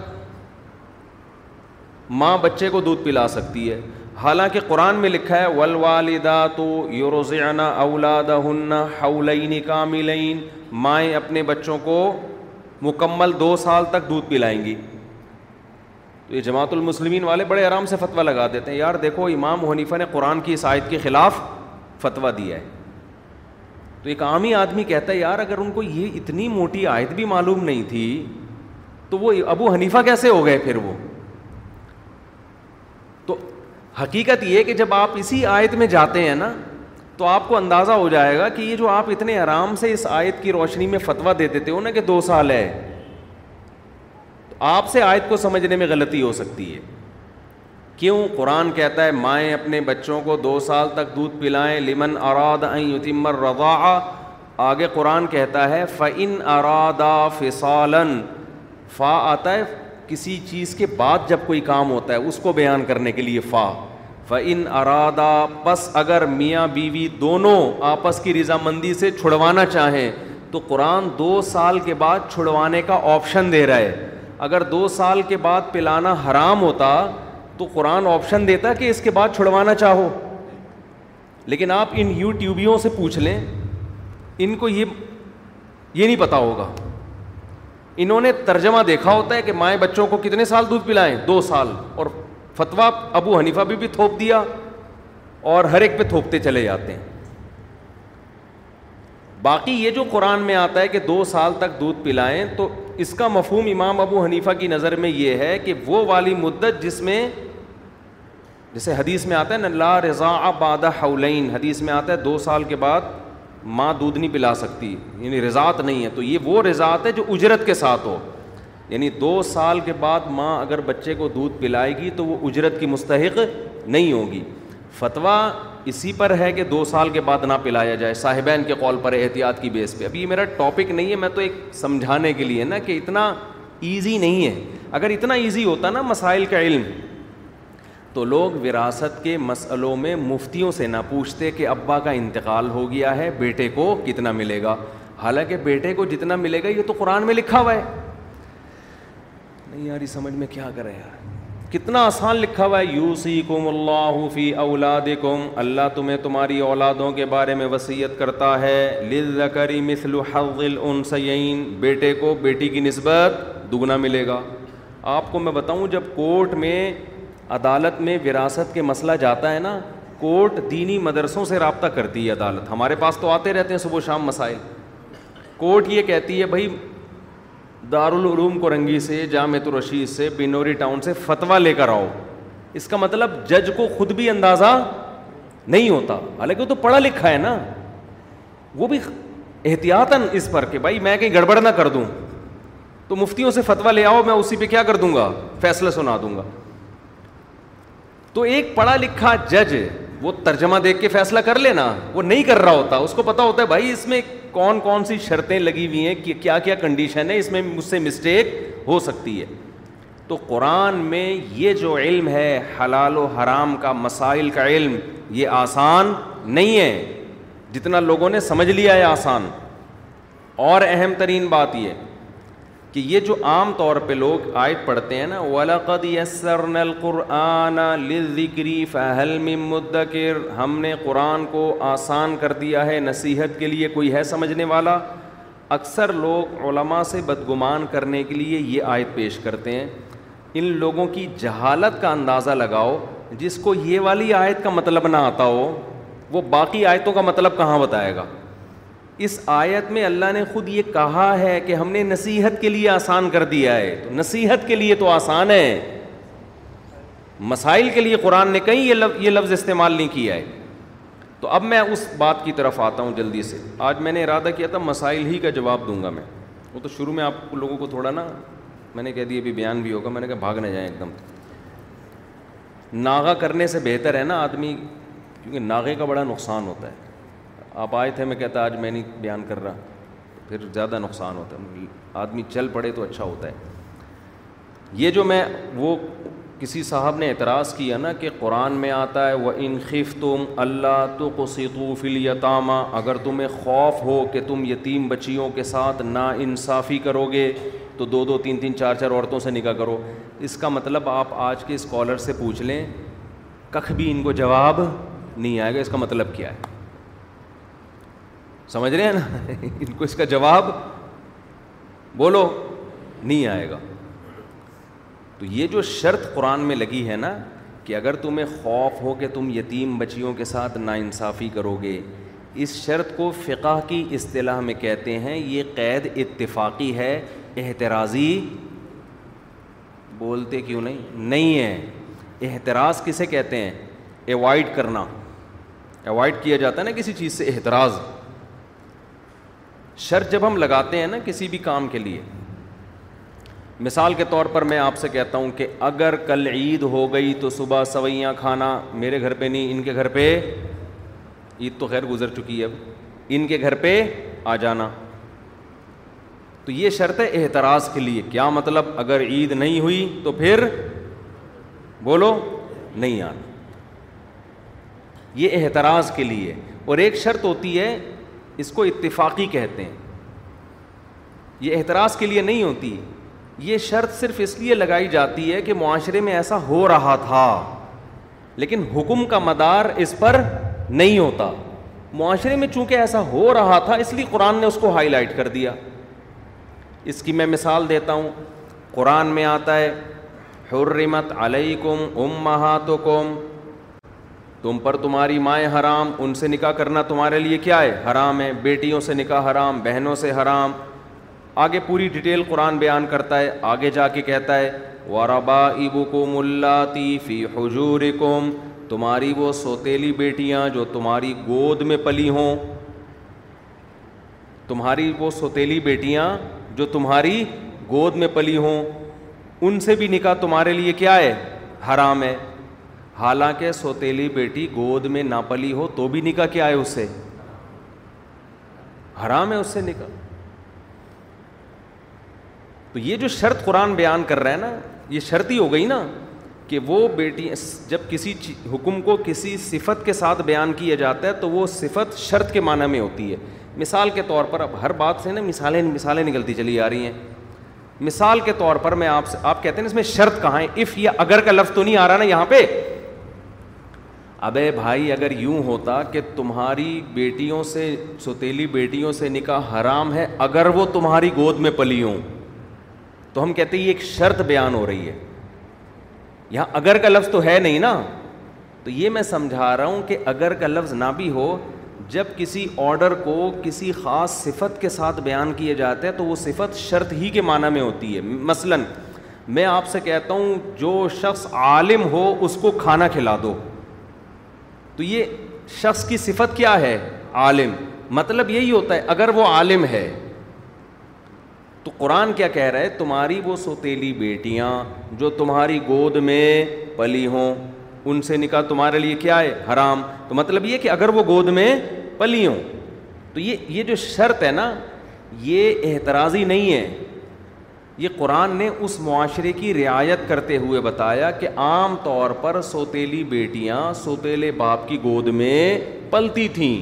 S3: ماں بچے کو دودھ پلا سکتی ہے حالانکہ قرآن میں لکھا ہے تو یوروزانہ اولاد ہن اولین کا ملین مائیں اپنے بچوں کو مکمل دو سال تک دودھ پلائیں گی تو یہ جماعت المسلمین والے بڑے آرام سے فتویٰ لگا دیتے ہیں یار دیکھو امام حنیفہ نے قرآن کی آیت کے خلاف فتویٰ دیا ہے تو ایک عامی آدمی کہتا ہے یار اگر ان کو یہ اتنی موٹی آیت بھی معلوم نہیں تھی تو وہ ابو حنیفہ کیسے ہو گئے پھر وہ تو حقیقت یہ کہ جب آپ اسی آیت میں جاتے ہیں نا تو آپ کو اندازہ ہو جائے گا کہ یہ جو آپ اتنے آرام سے اس آیت کی روشنی میں فتویٰ دے دیتے ہو نا کہ دو سال ہے تو آپ سے آیت کو سمجھنے میں غلطی ہو سکتی ہے کیوں قرآن کہتا ہے مائیں اپنے بچوں کو دو سال تک دودھ پلائیں لمن اراد یتمر رضا آگے قرآن کہتا ہے فعن ارادا فصالن فا آتا ہے کسی چیز کے بعد جب کوئی کام ہوتا ہے اس کو بیان کرنے کے لیے فا فعن ارادہ بس اگر میاں بیوی دونوں آپس کی رضامندی سے چھڑوانا چاہیں تو قرآن دو سال کے بعد چھڑوانے کا آپشن دے رہا ہے اگر دو سال کے بعد پلانا حرام ہوتا تو قرآن آپشن دیتا کہ اس کے بعد چھڑوانا چاہو لیکن آپ ان یو ٹیوبیوں سے پوچھ لیں ان کو یہ یہ نہیں پتا ہوگا انہوں نے ترجمہ دیکھا ہوتا ہے کہ مائیں بچوں کو کتنے سال دودھ پلائیں دو سال اور فتویٰ ابو حنیفہ بھی بھی تھوپ دیا اور ہر ایک پہ تھوپتے چلے جاتے ہیں باقی یہ جو قرآن میں آتا ہے کہ دو سال تک دودھ پلائیں تو اس کا مفہوم امام ابو حنیفہ کی نظر میں یہ ہے کہ وہ والی مدت جس میں جیسے حدیث میں آتا ہے نا لا رضا اباد حولین حدیث میں آتا ہے دو سال کے بعد ماں دودھ نہیں پلا سکتی یعنی رضاعت نہیں ہے تو یہ وہ رضاط ہے جو اجرت کے ساتھ ہو یعنی دو سال کے بعد ماں اگر بچے کو دودھ پلائے گی تو وہ اجرت کی مستحق نہیں ہوگی فتویٰ اسی پر ہے کہ دو سال کے بعد نہ پلایا جائے صاحبین کے قول پر احتیاط کی بیس پہ ابھی یہ میرا ٹاپک نہیں ہے میں تو ایک سمجھانے کے لیے نا کہ اتنا ایزی نہیں ہے اگر اتنا ایزی ہوتا نا مسائل کا علم تو لوگ وراثت کے مسئلوں میں مفتیوں سے نہ پوچھتے کہ ابا کا انتقال ہو گیا ہے بیٹے کو کتنا ملے گا حالانکہ بیٹے کو جتنا ملے گا یہ تو قرآن میں لکھا ہوا ہے نہیں یار یہ سمجھ میں کیا کرے یار کتنا آسان لکھا ہوا ہے یو سی کم اللہ فی اولاد کم اللہ تمہیں تمہاری اولادوں کے بارے میں وسیعت کرتا ہے مثل بیٹے کو بیٹی کی نسبت دگنا ملے گا آپ کو میں بتاؤں جب کورٹ میں عدالت میں وراثت کے مسئلہ جاتا ہے نا کورٹ دینی مدرسوں سے رابطہ کرتی ہے عدالت ہمارے پاس تو آتے رہتے ہیں صبح شام مسائل کورٹ یہ کہتی ہے بھائی دارالعلوم کرنگی سے جامع الرشید سے بنوری ٹاؤن سے فتویٰ لے کر آؤ اس کا مطلب جج کو خود بھی اندازہ نہیں ہوتا حالانکہ وہ تو پڑھا لکھا ہے نا وہ بھی احتیاطاً اس پر کہ بھائی میں کہیں گڑبڑ نہ کر دوں تو مفتیوں سے فتویٰ لے آؤ میں اسی پہ کیا کر دوں گا فیصلہ سنا دوں گا تو ایک پڑھا لکھا جج وہ ترجمہ دیکھ کے فیصلہ کر لینا وہ نہیں کر رہا ہوتا اس کو پتا ہوتا ہے بھائی اس میں کون کون سی شرطیں لگی ہوئی ہیں کہ کیا کیا کنڈیشن ہے اس میں مجھ سے مسٹیک ہو سکتی ہے تو قرآن میں یہ جو علم ہے حلال و حرام کا مسائل کا علم یہ آسان نہیں ہے جتنا لوگوں نے سمجھ لیا ہے آسان اور اہم ترین بات یہ کہ یہ جو عام طور پہ لوگ آیت پڑھتے ہیں نا فَهَلْ مِن مُدَّكِرْ ہم نے قرآن کو آسان کر دیا ہے نصیحت کے لیے کوئی ہے سمجھنے والا اکثر لوگ علماء سے بدگمان کرنے کے لیے یہ آیت پیش کرتے ہیں ان لوگوں کی جہالت کا اندازہ لگاؤ جس کو یہ والی آیت کا مطلب نہ آتا ہو وہ باقی آیتوں کا مطلب کہاں بتائے گا اس آیت میں اللہ نے خود یہ کہا ہے کہ ہم نے نصیحت کے لیے آسان کر دیا ہے تو نصیحت کے لیے تو آسان ہے مسائل کے لیے قرآن نے کہیں یہ لفظ استعمال نہیں کیا ہے تو اب میں اس بات کی طرف آتا ہوں جلدی سے آج میں نے ارادہ کیا تھا مسائل ہی کا جواب دوں گا میں وہ تو شروع میں آپ لوگوں کو تھوڑا نا میں نے کہہ دیا ابھی بیان بھی ہوگا میں نے کہا بھاگ نہ جائیں ایک دم ناغا کرنے سے بہتر ہے نا آدمی کیونکہ ناغے کا بڑا نقصان ہوتا ہے آپ آئے تھے میں کہتا آج میں نہیں بیان کر رہا پھر زیادہ نقصان ہوتا ہے آدمی چل پڑے تو اچھا ہوتا ہے یہ جو میں وہ کسی صاحب نے اعتراض کیا نا کہ قرآن میں آتا ہے وہ انخف تم اللہ تو کو سیکوفی اگر تمہیں خوف ہو کہ تم یتیم بچیوں کے ساتھ نا انصافی کرو گے تو دو دو تین تین چار چار عورتوں سے نکاح کرو اس کا مطلب آپ آج کے اسکالر سے پوچھ لیں کخ بھی ان کو جواب نہیں آئے گا اس کا مطلب کیا ہے سمجھ رہے ہیں نا ان کو اس کا جواب بولو نہیں آئے گا تو یہ جو شرط قرآن میں لگی ہے نا کہ اگر تمہیں خوف ہو کہ تم یتیم بچیوں کے ساتھ ناانصافی کرو گے اس شرط کو فقہ کی اصطلاح میں کہتے ہیں یہ قید اتفاقی ہے احتراضی بولتے کیوں نہیں نہیں ہے احتراض کسے کہتے ہیں ایوائڈ کرنا ایوائڈ کیا جاتا ہے نا کسی چیز سے احتراض شرط جب ہم لگاتے ہیں نا کسی بھی کام کے لیے مثال کے طور پر میں آپ سے کہتا ہوں کہ اگر کل عید ہو گئی تو صبح سوئیاں کھانا میرے گھر پہ نہیں ان کے گھر پہ عید تو خیر گزر چکی ہے اب ان کے گھر پہ آ جانا تو یہ شرط ہے احتراز کے لیے کیا مطلب اگر عید نہیں ہوئی تو پھر بولو نہیں آنا یہ احتراز کے لیے اور ایک شرط ہوتی ہے اس کو اتفاقی کہتے ہیں یہ احتراز کے لیے نہیں ہوتی یہ شرط صرف اس لیے لگائی جاتی ہے کہ معاشرے میں ایسا ہو رہا تھا لیکن حکم کا مدار اس پر نہیں ہوتا معاشرے میں چونکہ ایسا ہو رہا تھا اس لیے قرآن نے اس کو ہائی لائٹ کر دیا اس کی میں مثال دیتا ہوں قرآن میں آتا ہے حرمت علیکم امہاتکم تم پر تمہاری مائیں حرام ان سے نکاح کرنا تمہارے لیے کیا ہے حرام ہے بیٹیوں سے نکاح حرام بہنوں سے حرام آگے پوری ڈیٹیل قرآن بیان کرتا ہے آگے جا کے کہتا ہے وربا ابو کو حجور تمہاری وہ سوتیلی بیٹیاں جو تمہاری گود میں پلی ہوں تمہاری وہ سوتیلی بیٹیاں جو تمہاری گود میں پلی ہوں ان سے بھی نکاح تمہارے لیے کیا ہے حرام ہے حالانکہ سوتیلی بیٹی گود میں نہ پلی ہو تو بھی نکاح کیا ہے اس سے حرام ہے اس سے نکاح تو یہ جو شرط قرآن بیان کر رہا ہے نا یہ شرط ہی ہو گئی نا کہ وہ بیٹی جب کسی حکم کو کسی صفت کے ساتھ بیان کیا جاتا ہے تو وہ صفت شرط کے معنی میں ہوتی ہے مثال کے طور پر اب ہر بات سے نا مثالیں مثالیں نکلتی چلی آ رہی ہیں مثال کے طور پر میں آپ سے آپ کہتے ہیں اس میں شرط کہاں ہے اف یا اگر کا لفظ تو نہیں آ رہا نا یہاں پہ اب بھائی اگر یوں ہوتا کہ تمہاری بیٹیوں سے سوتیلی بیٹیوں سے نکاح حرام ہے اگر وہ تمہاری گود میں پلی ہوں تو ہم کہتے ہیں یہ ایک شرط بیان ہو رہی ہے یہاں اگر کا لفظ تو ہے نہیں نا تو یہ میں سمجھا رہا ہوں کہ اگر کا لفظ نہ بھی ہو جب کسی آڈر کو کسی خاص صفت کے ساتھ بیان کیے جاتے ہیں تو وہ صفت شرط ہی کے معنی میں ہوتی ہے مثلاً میں آپ سے کہتا ہوں جو شخص عالم ہو اس کو کھانا کھلا دو تو یہ شخص کی صفت کیا ہے عالم مطلب یہی ہوتا ہے اگر وہ عالم ہے تو قرآن کیا کہہ رہا ہے تمہاری وہ سوتیلی بیٹیاں جو تمہاری گود میں پلی ہوں ان سے نکاح تمہارے لیے کیا ہے حرام تو مطلب یہ کہ اگر وہ گود میں پلی ہوں تو یہ یہ جو شرط ہے نا یہ احتراضی نہیں ہے یہ قرآن نے اس معاشرے کی رعایت کرتے ہوئے بتایا کہ عام طور پر سوتیلی بیٹیاں سوتیلے باپ کی گود میں پلتی تھیں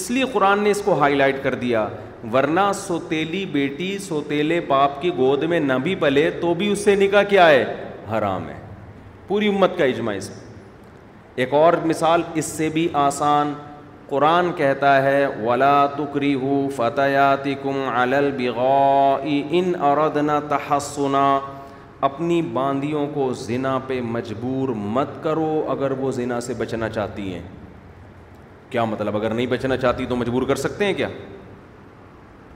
S3: اس لیے قرآن نے اس کو ہائی لائٹ کر دیا ورنہ سوتیلی بیٹی سوتیلے باپ کی گود میں نہ بھی پلے تو بھی اس سے نکاح کیا ہے حرام ہے پوری امت کا اجماع اجماعز ایک اور مثال اس سے بھی آسان قرآن کہتا ہے ولا تکری ہو فتح کم البغی ان اردنا تحسنا اپنی باندیوں کو زنا پہ مجبور مت کرو اگر وہ زنا سے بچنا چاہتی ہیں کیا مطلب اگر نہیں بچنا چاہتی تو مجبور کر سکتے ہیں کیا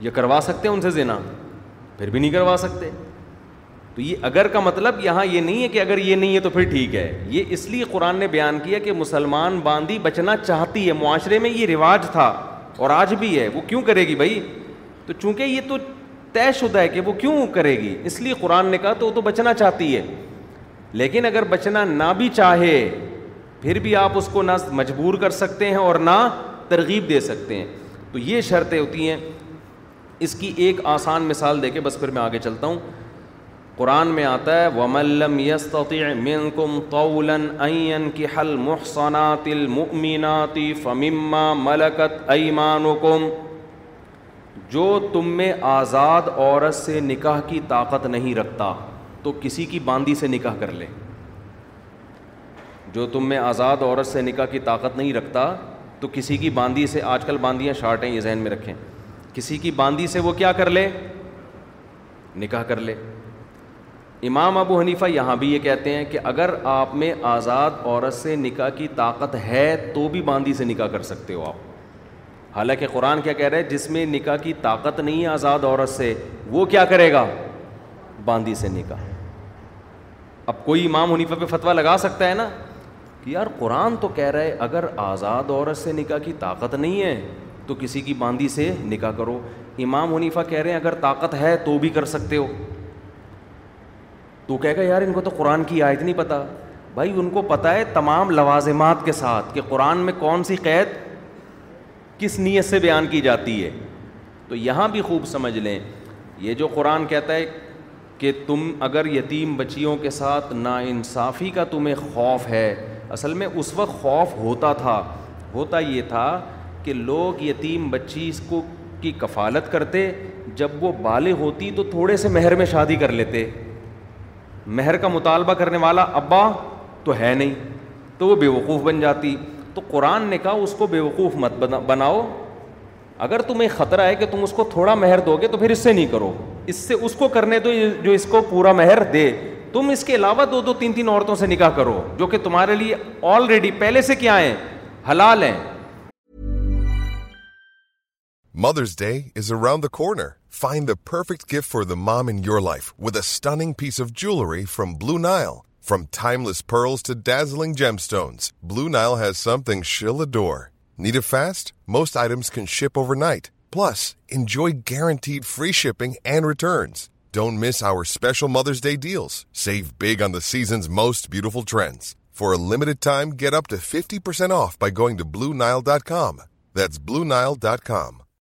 S3: یا کروا سکتے ہیں ان سے زنا پھر بھی نہیں کروا سکتے تو یہ اگر کا مطلب یہاں یہ نہیں ہے کہ اگر یہ نہیں ہے تو پھر ٹھیک ہے یہ اس لیے قرآن نے بیان کیا کہ مسلمان باندھی بچنا چاہتی ہے معاشرے میں یہ رواج تھا اور آج بھی ہے وہ کیوں کرے گی بھائی تو چونکہ یہ تو طے شدہ ہے کہ وہ کیوں کرے گی اس لیے قرآن نے کہا تو وہ تو بچنا چاہتی ہے لیکن اگر بچنا نہ بھی چاہے پھر بھی آپ اس کو نہ مجبور کر سکتے ہیں اور نہ ترغیب دے سکتے ہیں تو یہ شرطیں ہوتی ہیں اس کی ایک آسان مثال دے کے بس پھر میں آگے چلتا ہوں قرآن میں آتا ہے منکم یس من کی حل فما ملکت فمما ملکت ایمانکم جو تم میں آزاد عورت سے نکاح کی طاقت نہیں رکھتا تو کسی کی باندی سے نکاح کر لے جو تم میں آزاد عورت سے نکاح کی طاقت نہیں رکھتا تو کسی کی باندی سے آج کل شارٹ شارٹیں یہ ذہن میں رکھیں کسی کی باندی سے وہ کیا کر لے نکاح کر لے امام ابو حنیفہ یہاں بھی یہ کہتے ہیں کہ اگر آپ میں آزاد عورت سے نکاح کی طاقت ہے تو بھی باندی سے نکاح کر سکتے ہو آپ حالانکہ قرآن کیا کہہ رہے ہیں جس میں نکاح کی طاقت نہیں ہے آزاد عورت سے وہ کیا کرے گا باندی سے نکاح اب کوئی امام حنیفہ پہ فتویٰ لگا سکتا ہے نا کہ یار قرآن تو کہہ رہا ہے اگر آزاد عورت سے نکاح کی طاقت نہیں ہے تو کسی کی باندی سے نکاح کرو امام حنیفہ کہہ رہے ہیں اگر طاقت ہے تو بھی کر سکتے ہو تو کہہ یار ان کو تو قرآن کی آیت نہیں پتہ بھائی ان کو پتہ ہے تمام لوازمات کے ساتھ کہ قرآن میں کون سی قید کس نیت سے بیان کی جاتی ہے تو یہاں بھی خوب سمجھ لیں یہ جو قرآن کہتا ہے کہ تم اگر یتیم بچیوں کے ساتھ ناانصافی کا تمہیں خوف ہے اصل میں اس وقت خوف ہوتا تھا ہوتا یہ تھا کہ لوگ یتیم بچی اس کو کی کفالت کرتے جب وہ بالغ ہوتی تو تھوڑے سے مہر میں شادی کر لیتے مہر کا مطالبہ کرنے والا ابا تو ہے نہیں تو وہ بے وقوف بن جاتی تو قرآن نے کہا اس کو بے وقوف بناؤ اگر تمہیں خطرہ ہے کہ تم اس کو تھوڑا مہر دو گے تو پھر اس سے نہیں کرو اس سے اس کو کرنے دو جو اس کو پورا مہر دے تم اس کے علاوہ دو دو تین تین عورتوں سے نکاح کرو جو کہ تمہارے لیے آلریڈی پہلے سے کیا ہے حلال ہیں
S4: Madras day is around the corner Find the perfect gift for the mom in your life with a stunning piece of jewelry from Blue Nile. From timeless pearls to dazzling gemstones, Blue Nile has something she'll adore. Need it fast? Most items can ship overnight. Plus, enjoy guaranteed free shipping and returns. Don't miss our special Mother's Day deals. Save big on the season's most beautiful trends. For a limited time, get up to 50% off by going to BlueNile.com. That's BlueNile.com.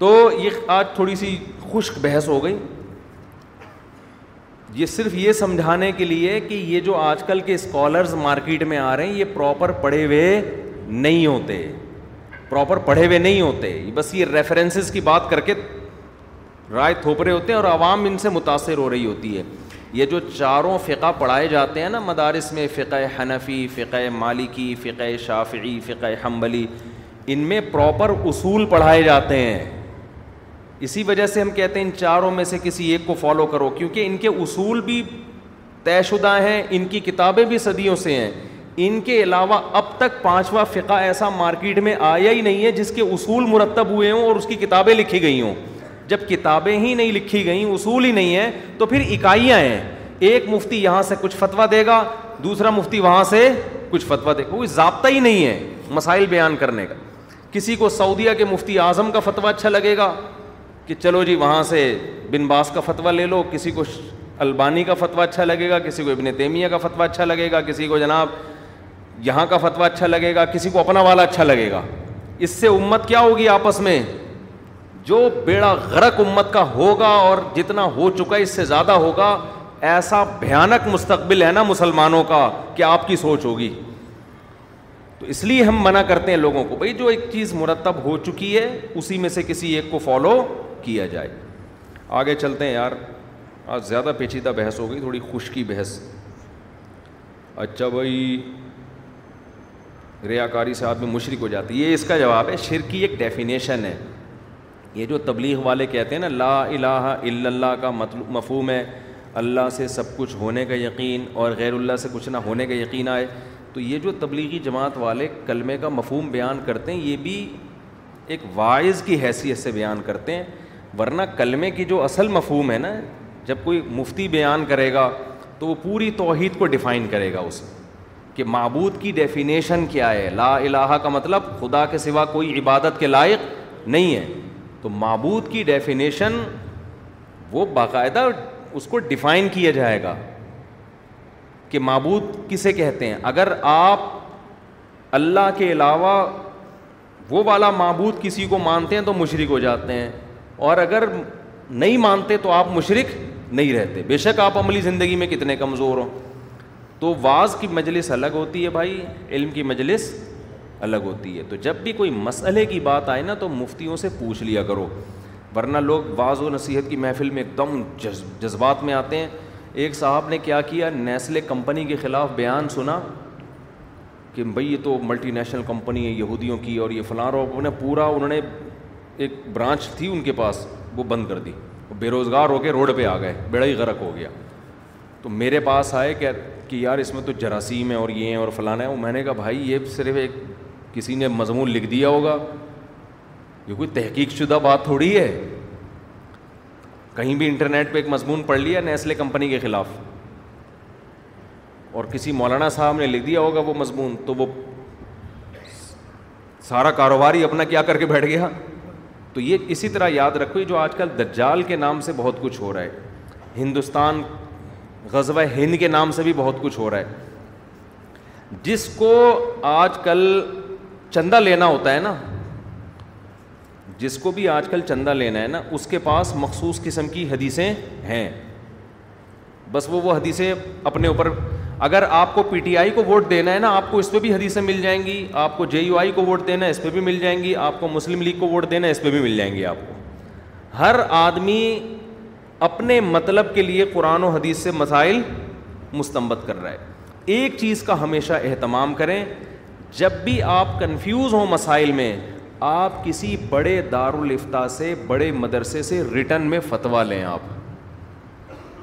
S3: تو یہ آج تھوڑی سی خشک بحث ہو گئی یہ صرف یہ سمجھانے کے لیے کہ یہ جو آج کل کے اسکالرز مارکیٹ میں آ رہے ہیں یہ پراپر پڑھے ہوئے نہیں ہوتے پراپر پڑھے ہوئے نہیں ہوتے بس یہ ریفرنسز کی بات کر کے رائے تھوپ رہے ہوتے ہیں اور عوام ان سے متاثر ہو رہی ہوتی ہے یہ جو چاروں فقہ پڑھائے جاتے ہیں نا مدارس میں فقہ حنفی فقہ مالکی فقہ شافعی فقہ حنبلی ان میں پراپر اصول پڑھائے جاتے ہیں اسی وجہ سے ہم کہتے ہیں ان چاروں میں سے کسی ایک کو فالو کرو کیونکہ ان کے اصول بھی طے شدہ ہیں ان کی کتابیں بھی صدیوں سے ہیں ان کے علاوہ اب تک پانچواں فقہ ایسا مارکیٹ میں آیا ہی نہیں ہے جس کے اصول مرتب ہوئے ہوں اور اس کی کتابیں لکھی گئی ہوں جب کتابیں ہی نہیں لکھی گئیں اصول ہی نہیں ہیں تو پھر اکائیاں ہیں ایک مفتی یہاں سے کچھ فتویٰ دے گا دوسرا مفتی وہاں سے کچھ فتویٰ دے گا کوئی ضابطہ ہی نہیں ہے مسائل بیان کرنے کا کسی کو سعودیہ کے مفتی اعظم کا فتویٰ اچھا لگے گا کہ چلو جی وہاں سے بن باس کا فتویٰ لے لو کسی کو البانی کا فتویٰ اچھا لگے گا کسی کو ابن تیمیہ کا فتویٰ اچھا لگے گا کسی کو جناب یہاں کا فتویٰ اچھا لگے گا کسی کو اپنا والا اچھا لگے گا اس سے امت کیا ہوگی آپس میں جو بیڑا غرق امت کا ہوگا اور جتنا ہو چکا ہے اس سے زیادہ ہوگا ایسا بھیانک مستقبل ہے نا مسلمانوں کا کہ آپ کی سوچ ہوگی تو اس لیے ہم منع کرتے ہیں لوگوں کو بھائی جو ایک چیز مرتب ہو چکی ہے اسی میں سے کسی ایک کو فالو کیا جائے آگے چلتے ہیں یار آج زیادہ پیچیدہ بحث ہو گئی تھوڑی خشکی بحث اچھا بھائی ریا کاری سے آدمی مشرق ہو جاتی یہ اس کا جواب ہے شر کی ایک ڈیفینیشن ہے یہ جو تبلیغ والے کہتے ہیں نا لا الہ الا اللہ کا مفہوم ہے اللہ سے سب کچھ ہونے کا یقین اور غیر اللہ سے کچھ نہ ہونے کا یقین آئے تو یہ جو تبلیغی جماعت والے کلمے کا مفہوم بیان کرتے ہیں یہ بھی ایک وائز کی حیثیت سے بیان کرتے ہیں ورنہ کلمے کی جو اصل مفہوم ہے نا جب کوئی مفتی بیان کرے گا تو وہ پوری توحید کو ڈیفائن کرے گا اس کہ معبود کی ڈیفینیشن کیا ہے لا الہ کا مطلب خدا کے سوا کوئی عبادت کے لائق نہیں ہے تو معبود کی ڈیفینیشن وہ باقاعدہ اس کو ڈیفائن کیا جائے گا کہ معبود کسے کہتے ہیں اگر آپ اللہ کے علاوہ وہ والا معبود کسی کو مانتے ہیں تو مشرق ہو جاتے ہیں اور اگر نہیں مانتے تو آپ مشرق نہیں رہتے بے شک آپ عملی زندگی میں کتنے کمزور ہوں تو بعض کی مجلس الگ ہوتی ہے بھائی علم کی مجلس الگ ہوتی ہے تو جب بھی کوئی مسئلے کی بات آئے نا تو مفتیوں سے پوچھ لیا کرو ورنہ لوگ بعض و نصیحت کی محفل میں ایک دم جذبات میں آتے ہیں ایک صاحب نے کیا کیا نیسلے کمپنی کے خلاف بیان سنا کہ بھائی یہ تو ملٹی نیشنل کمپنی ہے یہودیوں کی اور یہ فلاں رو انہیں پورا انہوں نے ایک برانچ تھی ان کے پاس وہ بند کر دی بے روزگار ہو کے روڈ پہ آ گئے بیڑا ہی غرق ہو گیا تو میرے پاس آئے کہ کہ یار اس میں تو جراثیم ہے اور یہ ہیں اور فلانا ہے وہ میں نے کہا بھائی یہ صرف ایک کسی نے مضمون لکھ دیا ہوگا یہ کوئی تحقیق شدہ بات تھوڑی ہے کہیں بھی انٹرنیٹ پہ ایک مضمون پڑھ لیا نیسلے کمپنی کے خلاف اور کسی مولانا صاحب نے لکھ دیا ہوگا وہ مضمون تو وہ سارا کاروباری اپنا کیا کر کے بیٹھ گیا تو یہ اسی طرح یاد رکھو جو آج کل دجال کے نام سے بہت کچھ ہو رہا ہے ہندوستان غزوہ ہند کے نام سے بھی بہت کچھ ہو رہا ہے جس کو آج کل چندہ لینا ہوتا ہے نا جس کو بھی آج کل چندہ لینا ہے نا اس کے پاس مخصوص قسم کی حدیثیں ہیں بس وہ وہ حدیثیں اپنے اوپر اگر آپ کو پی ٹی آئی کو ووٹ دینا ہے نا آپ کو اس پہ بھی حدیثیں مل جائیں گی آپ کو جے یو آئی کو ووٹ دینا ہے اس پہ بھی مل جائیں گی آپ کو مسلم لیگ کو ووٹ دینا ہے اس پہ بھی مل جائیں گی آپ کو ہر آدمی اپنے مطلب کے لیے قرآن و حدیث سے مسائل مستمت کر رہا ہے ایک چیز کا ہمیشہ اہتمام کریں جب بھی آپ کنفیوز ہوں مسائل میں آپ کسی بڑے دارالفتہ سے بڑے مدرسے سے ریٹرن میں فتویٰ لیں آپ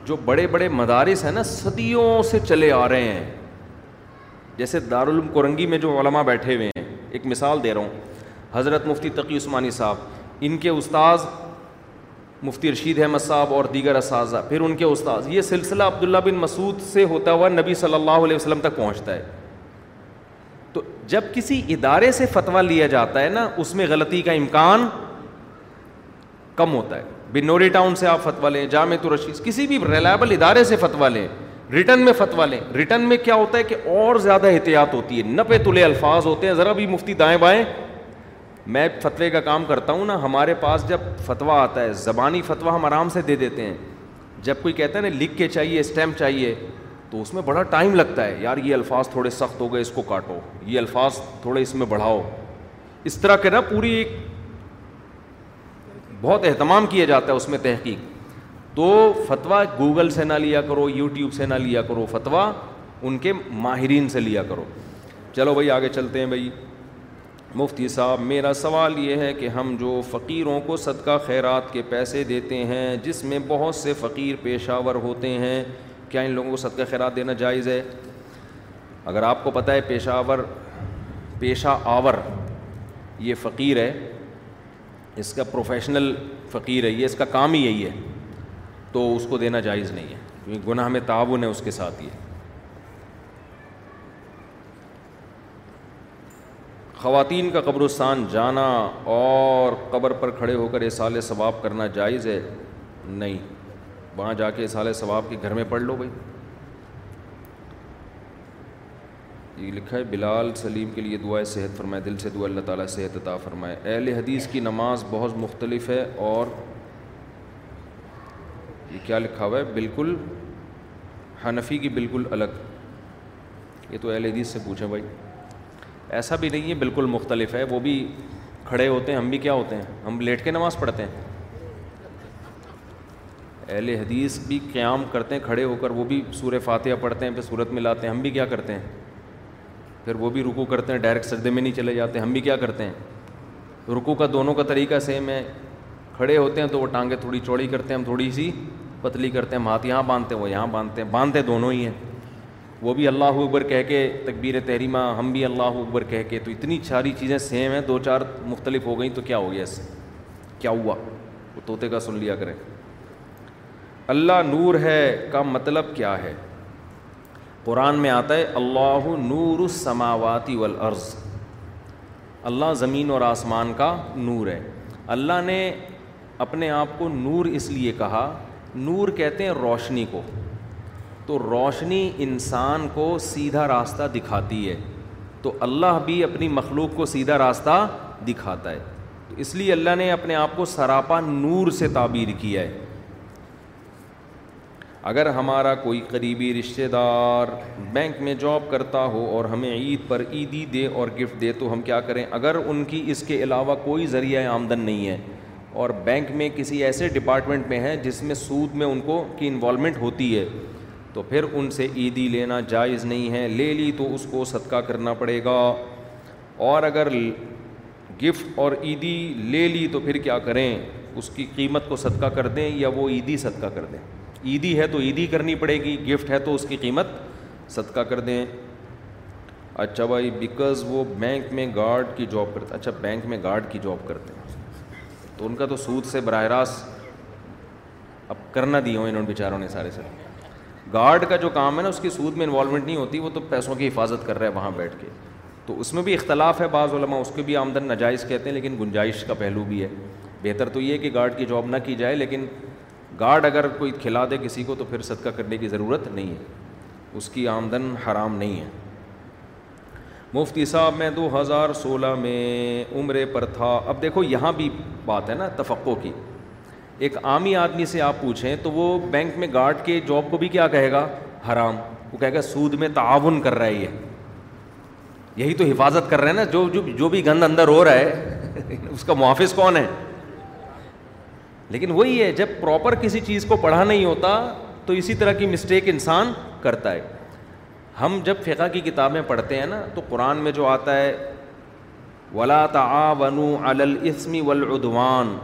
S3: جو بڑے بڑے مدارس ہیں نا صدیوں سے چلے آ رہے ہیں جیسے دارالعلوم کورنگی میں جو علماء بیٹھے ہوئے ہیں ایک مثال دے رہا ہوں حضرت مفتی تقی عثمانی صاحب ان کے استاذ مفتی رشید احمد صاحب اور دیگر اساتذہ پھر ان کے استاذ یہ سلسلہ عبداللہ بن مسعود سے ہوتا ہوا نبی صلی اللہ علیہ وسلم تک پہنچتا ہے تو جب کسی ادارے سے فتویٰ لیا جاتا ہے نا اس میں غلطی کا امکان کم ہوتا ہے بنوری ٹاؤن سے آپ فتوا لیں جامع تو کسی بھی ریلائبل ادارے سے فتوا لیں ریٹرن میں فتوا لیں ریٹرن میں کیا ہوتا ہے کہ اور زیادہ احتیاط ہوتی ہے تلے الفاظ ہوتے ہیں ذرا بھی مفتی دائیں بائیں میں فتوے کا کام کرتا ہوں نا ہمارے پاس جب فتوا آتا ہے زبانی فتویٰ ہم آرام سے دے دیتے ہیں جب کوئی کہتا ہے نا لکھ کے چاہیے اسٹیمپ چاہیے تو اس میں بڑا ٹائم لگتا ہے یار یہ الفاظ تھوڑے سخت ہو گئے اس کو کاٹو یہ الفاظ تھوڑے اس میں بڑھاؤ اس طرح کے نا پوری ایک بہت اہتمام کیا جاتا ہے اس میں تحقیق تو فتویٰ گوگل سے نہ لیا کرو یوٹیوب سے نہ لیا کرو فتویٰ ان کے ماہرین سے لیا کرو چلو بھائی آگے چلتے ہیں بھائی مفتی صاحب میرا سوال یہ ہے کہ ہم جو فقیروں کو صدقہ خیرات کے پیسے دیتے ہیں جس میں بہت سے فقیر پیشہ ور ہوتے ہیں کیا ان لوگوں کو صدقہ خیرات دینا جائز ہے اگر آپ کو پتہ ہے پیشہ ور پیشہ آور یہ فقیر ہے اس کا پروفیشنل فقیر ہے یہ اس کا کام ہی یہی ہے تو اس کو دینا جائز نہیں ہے کیونکہ گناہ میں تعاون ہے اس کے ساتھ یہ خواتین کا قبرستان جانا اور قبر پر کھڑے ہو کر اصال ثواب کرنا جائز ہے نہیں وہاں جا کے اصال ثواب کے گھر میں پڑھ لو بھائی یہ لکھا ہے بلال سلیم کے لیے دعائے صحت فرمائے دل سے دعا اللہ تعالیٰ صحت عطا فرمائے اہل حدیث کی نماز بہت مختلف ہے اور یہ کیا لکھا ہوا ہے بالکل حنفی کی بالکل الگ یہ تو اہل حدیث سے پوچھیں بھائی ایسا بھی نہیں ہے بالکل مختلف ہے وہ بھی کھڑے ہوتے ہیں ہم بھی کیا ہوتے ہیں ہم لیٹ کے نماز پڑھتے ہیں اہل حدیث بھی قیام کرتے ہیں کھڑے ہو کر وہ بھی سورہ فاتحہ پڑھتے ہیں پھر صورت میں لاتے ہیں ہم بھی کیا کرتے ہیں پھر وہ بھی رکو کرتے ہیں ڈائریکٹ سجدے میں نہیں چلے جاتے ہم بھی کیا کرتے ہیں رکو کا دونوں کا طریقہ سیم ہے کھڑے ہوتے ہیں تو وہ ٹانگیں تھوڑی چوڑی کرتے ہیں ہم تھوڑی سی پتلی کرتے ہیں ہم ہاتھ یہاں باندھتے ہیں وہ یہاں باندھتے ہیں باندھتے دونوں ہی ہیں وہ بھی اللہ اکبر کہہ کے تقبیر تحریمہ ہم بھی اللہ اکبر کہہ کے تو اتنی ساری چیزیں سیم ہیں دو چار مختلف ہو گئیں تو کیا ہو گیا اس سے کیا ہوا وہ طوطے کا سن لیا کرے اللہ نور ہے کا مطلب کیا ہے قرآن میں آتا ہے اللہ نور السماواتی والارض اللہ زمین اور آسمان کا نور ہے اللہ نے اپنے آپ کو نور اس لیے کہا نور کہتے ہیں روشنی کو تو روشنی انسان کو سیدھا راستہ دکھاتی ہے تو اللہ بھی اپنی مخلوق کو سیدھا راستہ دکھاتا ہے تو اس لیے اللہ نے اپنے آپ کو سراپا نور سے تعبیر کیا ہے اگر ہمارا کوئی قریبی رشتہ دار بینک میں جاب کرتا ہو اور ہمیں عید پر عیدی دے اور گفٹ دے تو ہم کیا کریں اگر ان کی اس کے علاوہ کوئی ذریعہ آمدن نہیں ہے اور بینک میں کسی ایسے ڈپارٹمنٹ میں ہیں جس میں سود میں ان کو کی انوالومنٹ ہوتی ہے تو پھر ان سے عیدی لینا جائز نہیں ہے لے لی تو اس کو صدقہ کرنا پڑے گا اور اگر گفٹ اور عیدی لے لی تو پھر کیا کریں اس کی قیمت کو صدقہ کر دیں یا وہ عیدی صدقہ کر دیں عیدی ہے تو عیدی کرنی پڑے گی گفٹ ہے تو اس کی قیمت صدقہ کر دیں اچھا بھائی بیکاز وہ بینک میں گارڈ کی جاب کرتے اچھا بینک میں گارڈ کی جاب کرتے ہیں تو ان کا تو سود سے براہ راست اب کرنا دیا ہوں انہوں نے بیچاروں نے سارے سارے گارڈ کا جو کام ہے نا اس کی سود میں انوالومنٹ نہیں ہوتی وہ تو پیسوں کی حفاظت کر رہا ہے وہاں بیٹھ کے تو اس میں بھی اختلاف ہے بعض علماء اس کے بھی آمدن نجائز کہتے ہیں لیکن گنجائش کا پہلو بھی ہے بہتر تو یہ کہ گارڈ کی جاب نہ کی جائے لیکن گارڈ اگر کوئی کھلا دے کسی کو تو پھر صدقہ کرنے کی ضرورت نہیں ہے اس کی آمدن حرام نہیں ہے مفتی صاحب میں دو ہزار سولہ میں عمرے پر تھا اب دیکھو یہاں بھی بات ہے نا تفقوں کی ایک عامی آدمی سے آپ پوچھیں تو وہ بینک میں گارڈ کے جاب کو بھی کیا کہے گا حرام وہ کہے گا سود میں تعاون کر رہا ہے یہ یہی تو حفاظت کر رہے ہیں نا جو جو بھی گند اندر ہو رہا ہے اس کا محافظ کون ہے لیکن وہی ہے جب پراپر کسی چیز کو پڑھا نہیں ہوتا تو اسی طرح کی مسٹیک انسان کرتا ہے ہم جب فقہ کی کتابیں پڑھتے ہیں نا تو قرآن میں جو آتا ہے ولا تعاون ولادوان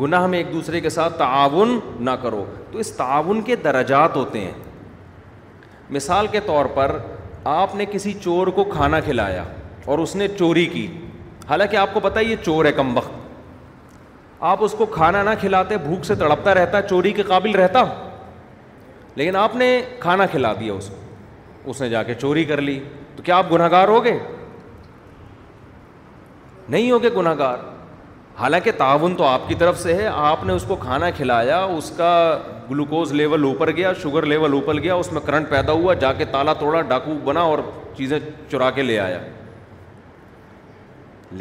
S3: گناہ میں ایک دوسرے کے ساتھ تعاون نہ کرو تو اس تعاون کے درجات ہوتے ہیں مثال کے طور پر آپ نے کسی چور کو کھانا کھلایا اور اس نے چوری کی حالانکہ آپ کو پتہ یہ چور ہے کم وقت آپ اس کو کھانا نہ کھلاتے بھوک سے تڑپتا رہتا چوری کے قابل رہتا لیکن آپ نے کھانا کھلا دیا اس کو اس نے جا کے چوری کر لی تو کیا آپ گناہ گار ہو گئے نہیں ہوگے گناہ گار حالانکہ تعاون تو آپ کی طرف سے ہے آپ نے اس کو کھانا کھلایا اس کا گلوکوز لیول اوپر گیا شوگر لیول اوپر گیا اس میں کرنٹ پیدا ہوا جا کے تالا توڑا ڈاکو بنا اور چیزیں چرا کے لے آیا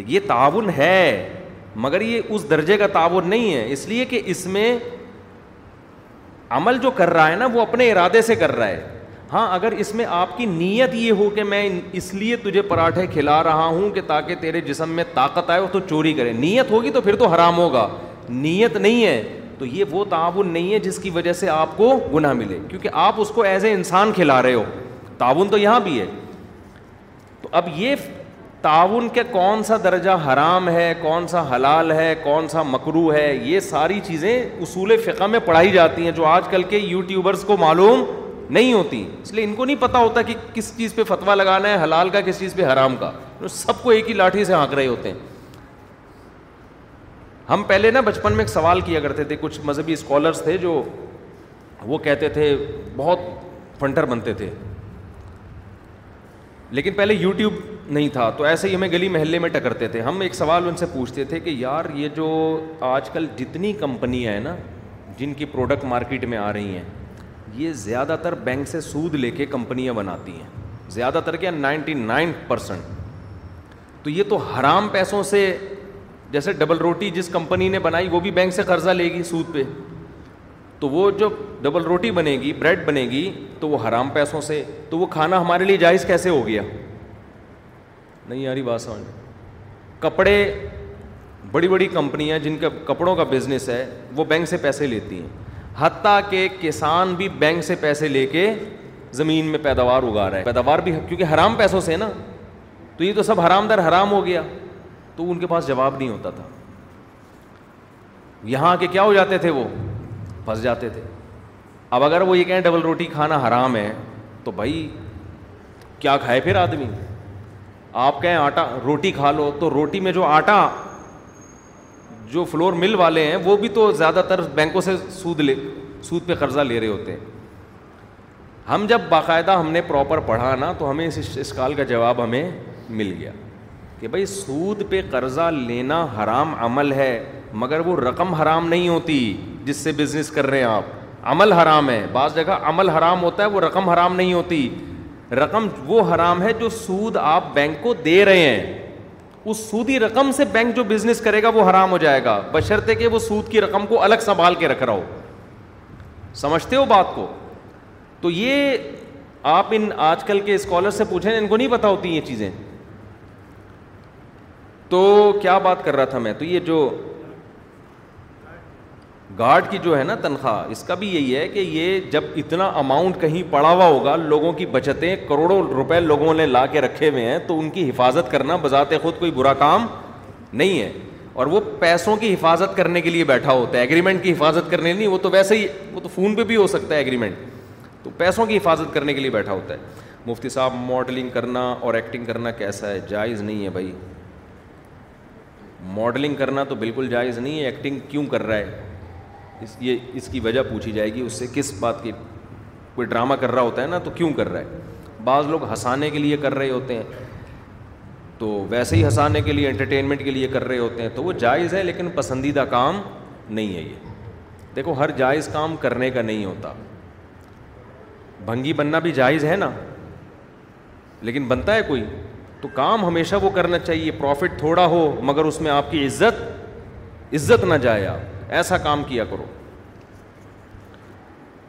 S3: یہ تعاون ہے مگر یہ اس درجے کا تعاون نہیں ہے اس لیے کہ اس میں عمل جو کر رہا ہے نا وہ اپنے ارادے سے کر رہا ہے ہاں اگر اس میں آپ کی نیت یہ ہو کہ میں اس لیے تجھے پراٹھے کھلا رہا ہوں کہ تاکہ تیرے جسم میں طاقت آئے تو چوری کرے نیت ہوگی تو پھر تو حرام ہوگا نیت نہیں ہے تو یہ وہ تعاون نہیں ہے جس کی وجہ سے آپ کو گناہ ملے کیونکہ آپ اس کو ایز اے انسان کھلا رہے ہو تعاون تو یہاں بھی ہے تو اب یہ تعاون کے کون سا درجہ حرام ہے کون سا حلال ہے کون سا مکرو ہے یہ ساری چیزیں اصول فقہ میں پڑھائی جاتی ہیں جو آج کل کے یوٹیوبرس کو معلوم نہیں ہوتی اس لیے ان کو نہیں پتا ہوتا کہ کس چیز پہ فتوا لگانا ہے حلال کا کس چیز پہ حرام کا سب کو ایک ہی لاٹھی سے ہانک رہے ہوتے ہیں ہم پہلے نا بچپن میں ایک سوال کیا کرتے تھے کچھ مذہبی اسکالرس تھے جو وہ کہتے تھے بہت فنٹر بنتے تھے لیکن پہلے یوٹیوب نہیں تھا تو ایسے ہی ہمیں گلی محلے میں ٹکرتے تھے ہم ایک سوال ان سے پوچھتے تھے کہ یار یہ جو آج کل جتنی کمپنیاں ہیں نا جن کی پروڈکٹ مارکیٹ میں آ رہی ہیں یہ زیادہ تر بینک سے سود لے کے کمپنیاں بناتی ہیں زیادہ تر کیا نائنٹی نائن پرسینٹ تو یہ تو حرام پیسوں سے جیسے ڈبل روٹی جس کمپنی نے بنائی وہ بھی بینک سے قرضہ لے گی سود پہ تو وہ جو ڈبل روٹی بنے گی بریڈ بنے گی تو وہ حرام پیسوں سے تو وہ کھانا ہمارے لیے جائز کیسے ہو گیا نہیں یاری بات سمجھ کپڑے بڑی بڑی کمپنیاں جن کا کپڑوں کا بزنس ہے وہ بینک سے پیسے لیتی ہیں حتیٰ کہ کسان بھی بینک سے پیسے لے کے زمین میں پیداوار اگا رہا ہے پیداوار بھی کیونکہ حرام پیسوں سے نا تو یہ تو سب حرام در حرام ہو گیا تو ان کے پاس جواب نہیں ہوتا تھا یہاں کے کیا ہو جاتے تھے وہ پھنس جاتے تھے اب اگر وہ یہ کہیں ڈبل روٹی کھانا حرام ہے تو بھائی کیا کھائے پھر آدمی آپ کہیں آٹا روٹی کھا لو تو روٹی میں جو آٹا جو فلور مل والے ہیں وہ بھی تو زیادہ تر بینکوں سے سود لے سود پہ قرضہ لے رہے ہوتے ہیں ہم جب باقاعدہ ہم نے پراپر پڑھا نا تو ہمیں اس اس کال کا جواب ہمیں مل گیا کہ بھائی سود پہ قرضہ لینا حرام عمل ہے مگر وہ رقم حرام نہیں ہوتی جس سے بزنس کر رہے ہیں آپ عمل حرام ہے بعض جگہ عمل حرام ہوتا ہے وہ رقم حرام نہیں ہوتی رقم وہ حرام ہے جو سود آپ بینک کو دے رہے ہیں اس سودی رقم سے بینک جو بزنس کرے گا وہ حرام ہو جائے گا بشرطے کہ وہ سود کی رقم کو الگ سنبھال کے رکھ رہا ہو سمجھتے ہو بات کو تو یہ آپ ان آج کل کے اسکالر سے پوچھیں ان کو نہیں پتا ہوتی یہ چیزیں تو کیا بات کر رہا تھا میں تو یہ جو گارڈ کی جو ہے نا تنخواہ اس کا بھی یہی ہے کہ یہ جب اتنا اماؤنٹ کہیں پڑا ہوا ہوگا لوگوں کی بچتیں کروڑوں روپے لوگوں نے لا کے رکھے ہوئے ہیں تو ان کی حفاظت کرنا بذات خود کوئی برا کام نہیں ہے اور وہ پیسوں کی حفاظت کرنے کے لیے بیٹھا ہوتا ہے ایگریمنٹ کی حفاظت کرنے نہیں وہ تو ویسے ہی وہ تو فون پہ بھی ہو سکتا ہے ایگریمنٹ تو پیسوں کی حفاظت کرنے کے لیے بیٹھا ہوتا ہے مفتی صاحب ماڈلنگ کرنا اور ایکٹنگ کرنا کیسا ہے جائز نہیں ہے بھائی ماڈلنگ کرنا تو بالکل جائز نہیں ہے ایکٹنگ کیوں کر رہا ہے اس یہ اس کی وجہ پوچھی جائے گی اس سے کس بات کی کوئی ڈرامہ کر رہا ہوتا ہے نا تو کیوں کر رہا ہے بعض لوگ ہنسانے کے لیے کر رہے ہوتے ہیں تو ویسے ہی ہنسانے کے لیے انٹرٹینمنٹ کے لیے کر رہے ہوتے ہیں تو وہ جائز ہے لیکن پسندیدہ کام نہیں ہے یہ دیکھو ہر جائز کام کرنے کا نہیں ہوتا بھنگی بننا بھی جائز ہے نا لیکن بنتا ہے کوئی تو کام ہمیشہ وہ کرنا چاہیے پروفٹ تھوڑا ہو مگر اس میں آپ کی عزت عزت نہ جائے آپ ایسا کام کیا کرو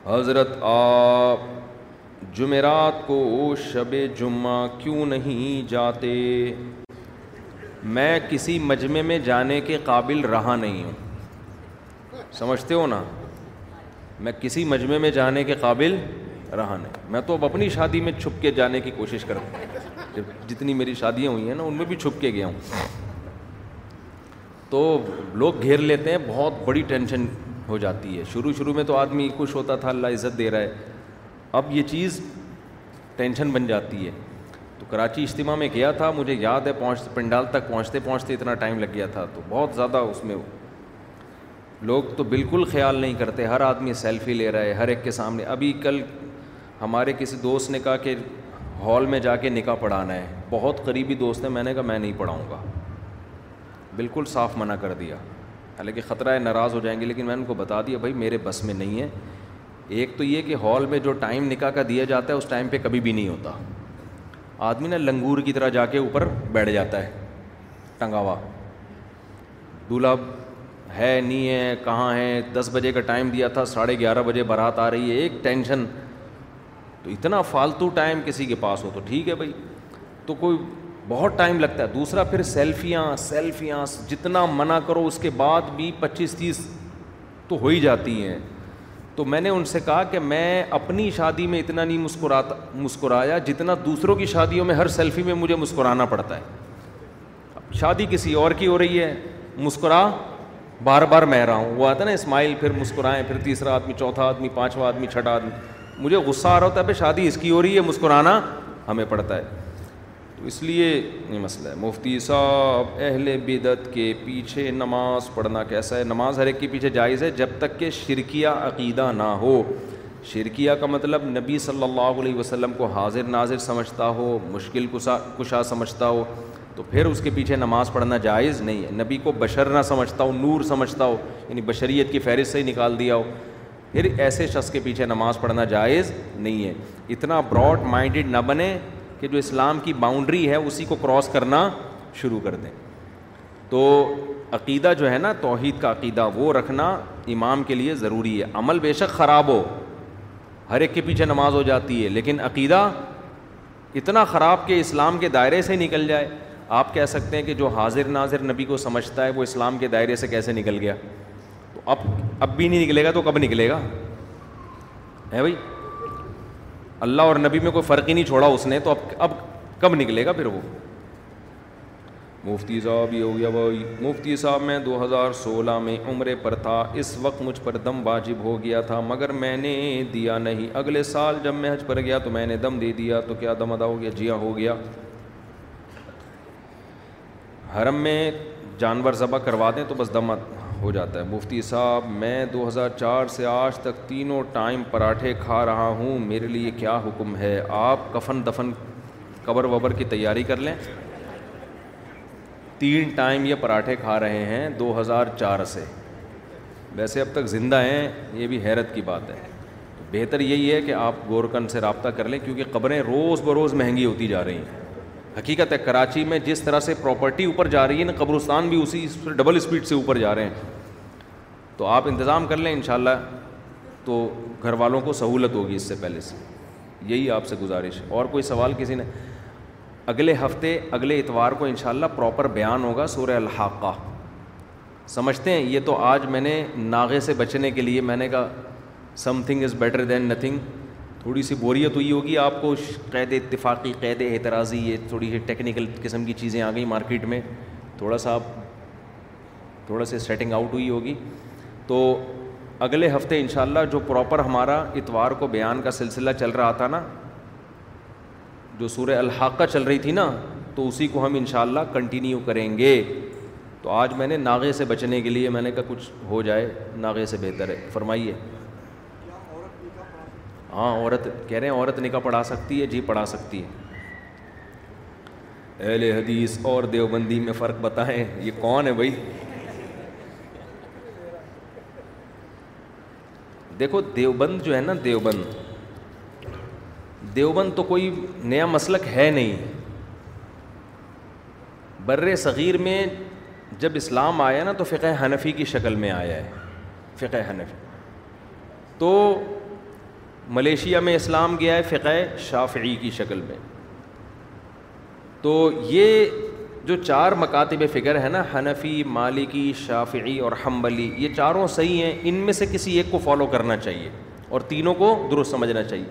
S3: حضرت آپ جمعرات کو شب جمعہ کیوں نہیں جاتے میں کسی مجمع میں جانے کے قابل رہا نہیں ہوں سمجھتے ہو نا میں کسی مجمع میں جانے کے قابل رہا نہیں میں تو اب اپنی شادی میں چھپ کے جانے کی کوشش کروں جب جتنی میری شادیاں ہوئی ہیں نا ان میں بھی چھپ کے گیا ہوں تو لوگ گھیر لیتے ہیں بہت بڑی ٹینشن ہو جاتی ہے شروع شروع میں تو آدمی خوش ہوتا تھا اللہ عزت دے رہا ہے اب یہ چیز ٹینشن بن جاتی ہے تو کراچی اجتماع میں گیا تھا مجھے یاد ہے پہنچ پنڈال تک پہنچتے پہنچتے اتنا ٹائم لگ گیا تھا تو بہت زیادہ اس میں لوگ تو بالکل خیال نہیں کرتے ہر آدمی سیلفی لے رہا ہے ہر ایک کے سامنے ابھی کل ہمارے کسی دوست نے کہا کہ ہال میں جا کے نکاح پڑھانا ہے بہت قریبی دوست ہیں میں نے کہا میں نہیں پڑھاؤں گا بالکل صاف منع کر دیا حالانکہ خطرہ ہے ناراض ہو جائیں گے لیکن میں ان کو بتا دیا بھائی میرے بس میں نہیں ہے ایک تو یہ کہ ہال میں جو ٹائم نکاح کا دیا جاتا ہے اس ٹائم پہ کبھی بھی نہیں ہوتا آدمی نا لنگور کی طرح جا کے اوپر بیٹھ جاتا ہے ٹنگاوا دولہا ہے نہیں ہے کہاں ہے دس بجے کا ٹائم دیا تھا ساڑھے گیارہ بجے بارات آ رہی ہے ایک ٹینشن تو اتنا فالتو ٹائم کسی کے پاس ہو تو ٹھیک ہے بھائی تو کوئی بہت ٹائم لگتا ہے دوسرا پھر سیلفیاں سیلفیاں جتنا منع کرو اس کے بعد بھی پچیس تیس تو ہو ہی جاتی ہیں تو میں نے ان سے کہا کہ میں اپنی شادی میں اتنا نہیں مسکراتا مسکرایا جتنا دوسروں کی شادیوں میں ہر سیلفی میں مجھے مسکرانا پڑتا ہے شادی کسی اور کی ہو رہی ہے مسکرا بار بار میں رہا ہوں وہ آتا ہے نا اسماعیل پھر مسکرائیں پھر تیسرا آدمی چوتھا آدمی پانچواں آدمی چھٹا آدمی مجھے غصہ آ رہا ہوتا ہے پھر شادی اس کی ہو رہی ہے مسکرانا ہمیں پڑتا ہے اس لیے یہ مسئلہ ہے مفتی صاحب اہل بدت کے پیچھے نماز پڑھنا کیسا ہے نماز ہر ایک کے پیچھے جائز ہے جب تک کہ شرکیہ عقیدہ نہ ہو شرکیہ کا مطلب نبی صلی اللہ علیہ وسلم کو حاضر ناظر سمجھتا ہو مشکل کشا سمجھتا ہو تو پھر اس کے پیچھے نماز پڑھنا جائز نہیں ہے نبی کو بشر نہ سمجھتا ہو نور سمجھتا ہو یعنی بشریت کی فہرست سے ہی نکال دیا ہو پھر ایسے شخص کے پیچھے نماز پڑھنا جائز نہیں ہے اتنا براڈ مائنڈڈ نہ بنے کہ جو اسلام کی باؤنڈری ہے اسی کو کراس کرنا شروع کر دیں تو عقیدہ جو ہے نا توحید کا عقیدہ وہ رکھنا امام کے لیے ضروری ہے عمل بے شک خراب ہو ہر ایک کے پیچھے نماز ہو جاتی ہے لیکن عقیدہ اتنا خراب کہ اسلام کے دائرے سے نکل جائے آپ کہہ سکتے ہیں کہ جو حاضر ناظر نبی کو سمجھتا ہے وہ اسلام کے دائرے سے کیسے نکل گیا تو اب اب بھی نہیں نکلے گا تو کب نکلے گا ہے بھائی اللہ اور نبی میں کوئی فرق ہی نہیں چھوڑا اس نے تو اب اب کب نکلے گا پھر وہ مفتی صاحب یہ ہو گیا بھائی مفتی صاحب میں دو ہزار سولہ میں عمرے پر تھا اس وقت مجھ پر دم واجب ہو گیا تھا مگر میں نے دیا نہیں اگلے سال جب میں حج پر گیا تو میں نے دم دے دیا تو کیا دم ادا ہو گیا جیا ہو گیا حرم میں جانور ذبح کروا دیں تو بس دم ہو جاتا ہے مفتی صاحب میں دو ہزار چار سے آج تک تینوں ٹائم پراٹھے کھا رہا ہوں میرے لیے کیا حکم ہے آپ کفن دفن قبر وبر کی تیاری کر لیں تین ٹائم یہ پراٹھے کھا رہے ہیں دو ہزار چار سے ویسے اب تک زندہ ہیں یہ بھی حیرت کی بات ہے بہتر یہی ہے کہ آپ گورکن سے رابطہ کر لیں کیونکہ قبریں روز بروز مہنگی ہوتی جا رہی ہیں حقیقت ہے کراچی میں جس طرح سے پراپرٹی اوپر جا رہی ہے نا قبرستان بھی اسی ڈبل اسپیڈ سے اوپر جا رہے ہیں تو آپ انتظام کر لیں انشاءاللہ تو گھر والوں کو سہولت ہوگی اس سے پہلے سے یہی آپ سے گزارش اور کوئی سوال کسی نے اگلے ہفتے اگلے اتوار کو انشاءاللہ پراپر بیان ہوگا سورہ الحاقہ سمجھتے ہیں یہ تو آج میں نے ناغے سے بچنے کے لیے میں نے کہا something is better than nothing تھوڑی سی بوریت ہوئی ہوگی آپ کو قید اتفاقی قید اعتراضی یہ تھوڑی سی ٹیکنیکل قسم کی چیزیں آ گئیں مارکیٹ میں تھوڑا سا آپ تھوڑا سا سیٹنگ آؤٹ ہوئی ہوگی تو اگلے ہفتے انشاءاللہ جو پراپر ہمارا اتوار کو بیان کا سلسلہ چل رہا تھا نا جو سورہ الحاقہ چل رہی تھی نا تو اسی کو ہم انشاءاللہ کنٹینیو کریں گے تو آج میں نے ناغے سے بچنے کے لیے میں نے کہا کچھ ہو جائے ناغے سے بہتر ہے فرمائیے ہاں عورت کہہ رہے ہیں عورت نکاح پڑھا سکتی ہے جی پڑھا سکتی ہے اہل حدیث اور دیوبندی میں فرق بتائیں یہ کون ہے بھائی دیکھو دیوبند جو ہے نا دیوبند دیوبند تو کوئی نیا مسلک ہے نہیں بر صغیر میں جب اسلام آیا نا تو فقہ حنفی کی شکل میں آیا ہے فقہ حنفی تو ملیشیا میں اسلام گیا ہے فقہ شافعی کی شکل میں تو یہ جو چار مکاتب فکر ہیں نا حنفی مالکی شافعی اور حنبلی یہ چاروں صحیح ہیں ان میں سے کسی ایک کو فالو کرنا چاہیے اور تینوں کو درست سمجھنا چاہیے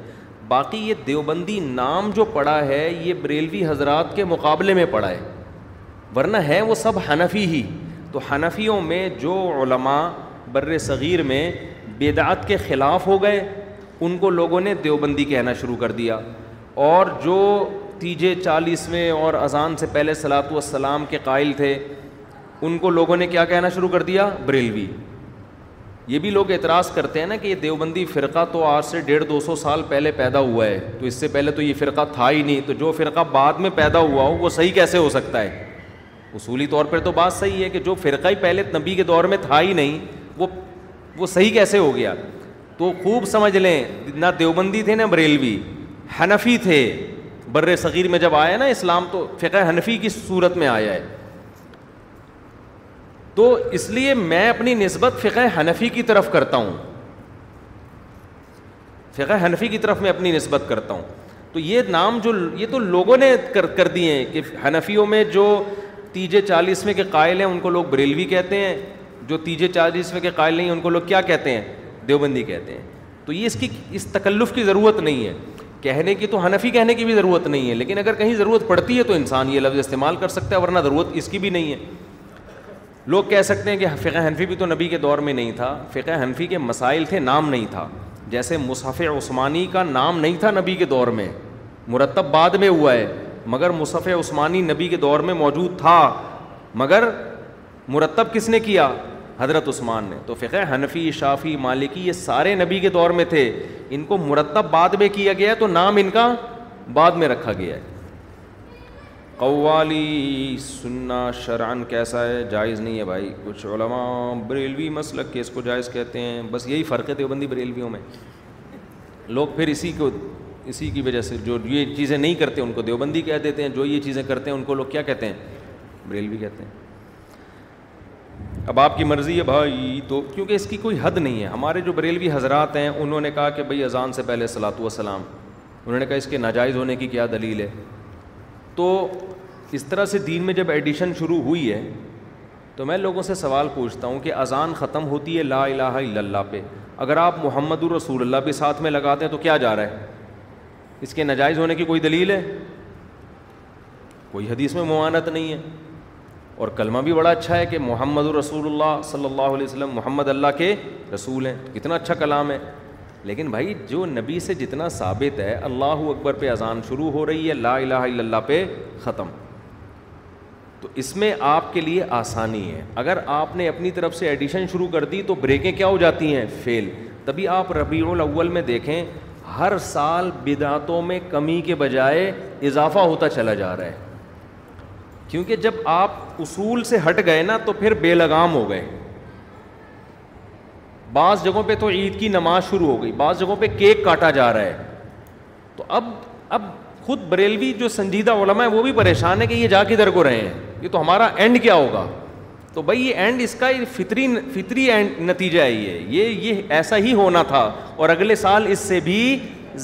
S3: باقی یہ دیوبندی نام جو پڑا ہے یہ بریلوی حضرات کے مقابلے میں پڑا ہے ورنہ ہے وہ سب حنفی ہی تو حنفیوں میں جو علماء بر صغیر میں بیدعت کے خلاف ہو گئے ان کو لوگوں نے دیوبندی کہنا شروع کر دیا اور جو تیجے چالیسویں اور اذان سے پہلے سلاۃ والسلام کے قائل تھے ان کو لوگوں نے کیا کہنا شروع کر دیا بریلوی یہ بھی لوگ اعتراض کرتے ہیں نا کہ یہ دیوبندی فرقہ تو آج سے ڈیڑھ دو سو سال پہلے پیدا ہوا ہے تو اس سے پہلے تو یہ فرقہ تھا ہی نہیں تو جو فرقہ بعد میں پیدا ہوا ہو وہ صحیح کیسے ہو سکتا ہے اصولی طور پر تو بات صحیح ہے کہ جو فرقہ ہی پہلے نبی کے دور میں تھا ہی نہیں وہ وہ صحیح کیسے ہو گیا تو خوب سمجھ لیں نہ دیوبندی تھے نہ بریلوی حنفی تھے بر صغیر میں جب آیا نا اسلام تو فقہ حنفی کی صورت میں آیا ہے تو اس لیے میں اپنی نسبت فقہ حنفی کی طرف کرتا ہوں فقہ حنفی کی طرف میں اپنی نسبت کرتا ہوں تو یہ نام جو یہ تو لوگوں نے کر دیے ہیں کہ حنفیوں میں جو تیجے چالیسویں کے قائل ہیں ان کو لوگ بریلوی کہتے ہیں جو تیجے چالیسویں کے قائل نہیں ہیں ان کو لوگ کیا کہتے ہیں دیوبندی کہتے ہیں تو یہ اس کی اس تکلف کی ضرورت نہیں ہے کہنے کی تو حنفی کہنے کی بھی ضرورت نہیں ہے لیکن اگر کہیں ضرورت پڑتی ہے تو انسان یہ لفظ استعمال کر سکتا ہے ورنہ ضرورت اس کی بھی نہیں ہے لوگ کہہ سکتے ہیں کہ فقہ حنفی بھی تو نبی کے دور میں نہیں تھا فقہ حنفی کے مسائل تھے نام نہیں تھا جیسے مصحف عثمانی کا نام نہیں تھا نبی کے دور میں مرتب بعد میں ہوا ہے مگر مصحف عثمانی نبی کے دور میں موجود تھا مگر مرتب کس نے کیا حضرت عثمان نے تو فقہ حنفی شافی مالکی یہ سارے نبی کے دور میں تھے ان کو مرتب بعد میں کیا گیا ہے تو نام ان کا بعد میں رکھا گیا ہے قوالی سننا شرعن کیسا ہے جائز نہیں ہے بھائی کچھ علماء بریلوی مسلک کے اس کو جائز کہتے ہیں بس یہی فرق ہے دیوبندی بریلویوں میں لوگ پھر اسی کو اسی کی وجہ سے جو یہ چیزیں نہیں کرتے ان کو دیوبندی کہہ دیتے ہیں جو یہ چیزیں کرتے ہیں ان کو لوگ کیا کہتے ہیں بریلوی کہتے ہیں اب آپ کی مرضی ہے بھائی تو کیونکہ اس کی کوئی حد نہیں ہے ہمارے جو بریلوی حضرات ہیں انہوں نے کہا کہ بھائی اذان سے پہلے صلاۃ وسلام انہوں نے کہا اس کے ناجائز ہونے کی کیا دلیل ہے تو اس طرح سے دین میں جب ایڈیشن شروع ہوئی ہے تو میں لوگوں سے سوال پوچھتا ہوں کہ اذان ختم ہوتی ہے لا الہ الا اللہ پہ اگر آپ محمد الرسول اللہ بھی ساتھ میں لگاتے ہیں تو کیا جا رہا ہے اس کے ناجائز ہونے کی کوئی دلیل ہے کوئی حدیث میں معانت نہیں ہے اور کلمہ بھی بڑا اچھا ہے کہ محمد رسول اللہ صلی اللہ علیہ وسلم محمد اللہ کے رسول ہیں کتنا اچھا کلام ہے لیکن بھائی جو نبی سے جتنا ثابت ہے اللہ اکبر پہ اذان شروع ہو رہی ہے لا الہ الا اللہ پہ ختم تو اس میں آپ کے لیے آسانی ہے اگر آپ نے اپنی طرف سے ایڈیشن شروع کر دی تو بریکیں کیا ہو جاتی ہیں فیل تبھی آپ ربیع الاول میں دیکھیں ہر سال بدعتوں میں کمی کے بجائے اضافہ ہوتا چلا جا رہا ہے کیونکہ جب آپ اصول سے ہٹ گئے نا تو پھر بے لگام ہو گئے بعض جگہوں پہ تو عید کی نماز شروع ہو گئی بعض جگہوں پہ کیک کاٹا جا رہا ہے تو اب اب خود بریلوی جو سنجیدہ علماء ہے وہ بھی پریشان ہے کہ یہ جا کدھر کو رہے ہیں یہ تو ہمارا اینڈ کیا ہوگا تو بھائی یہ اینڈ اس کا فطری فطری اینڈ نتیجہ ہے یہ یہ یہ ایسا ہی ہونا تھا اور اگلے سال اس سے بھی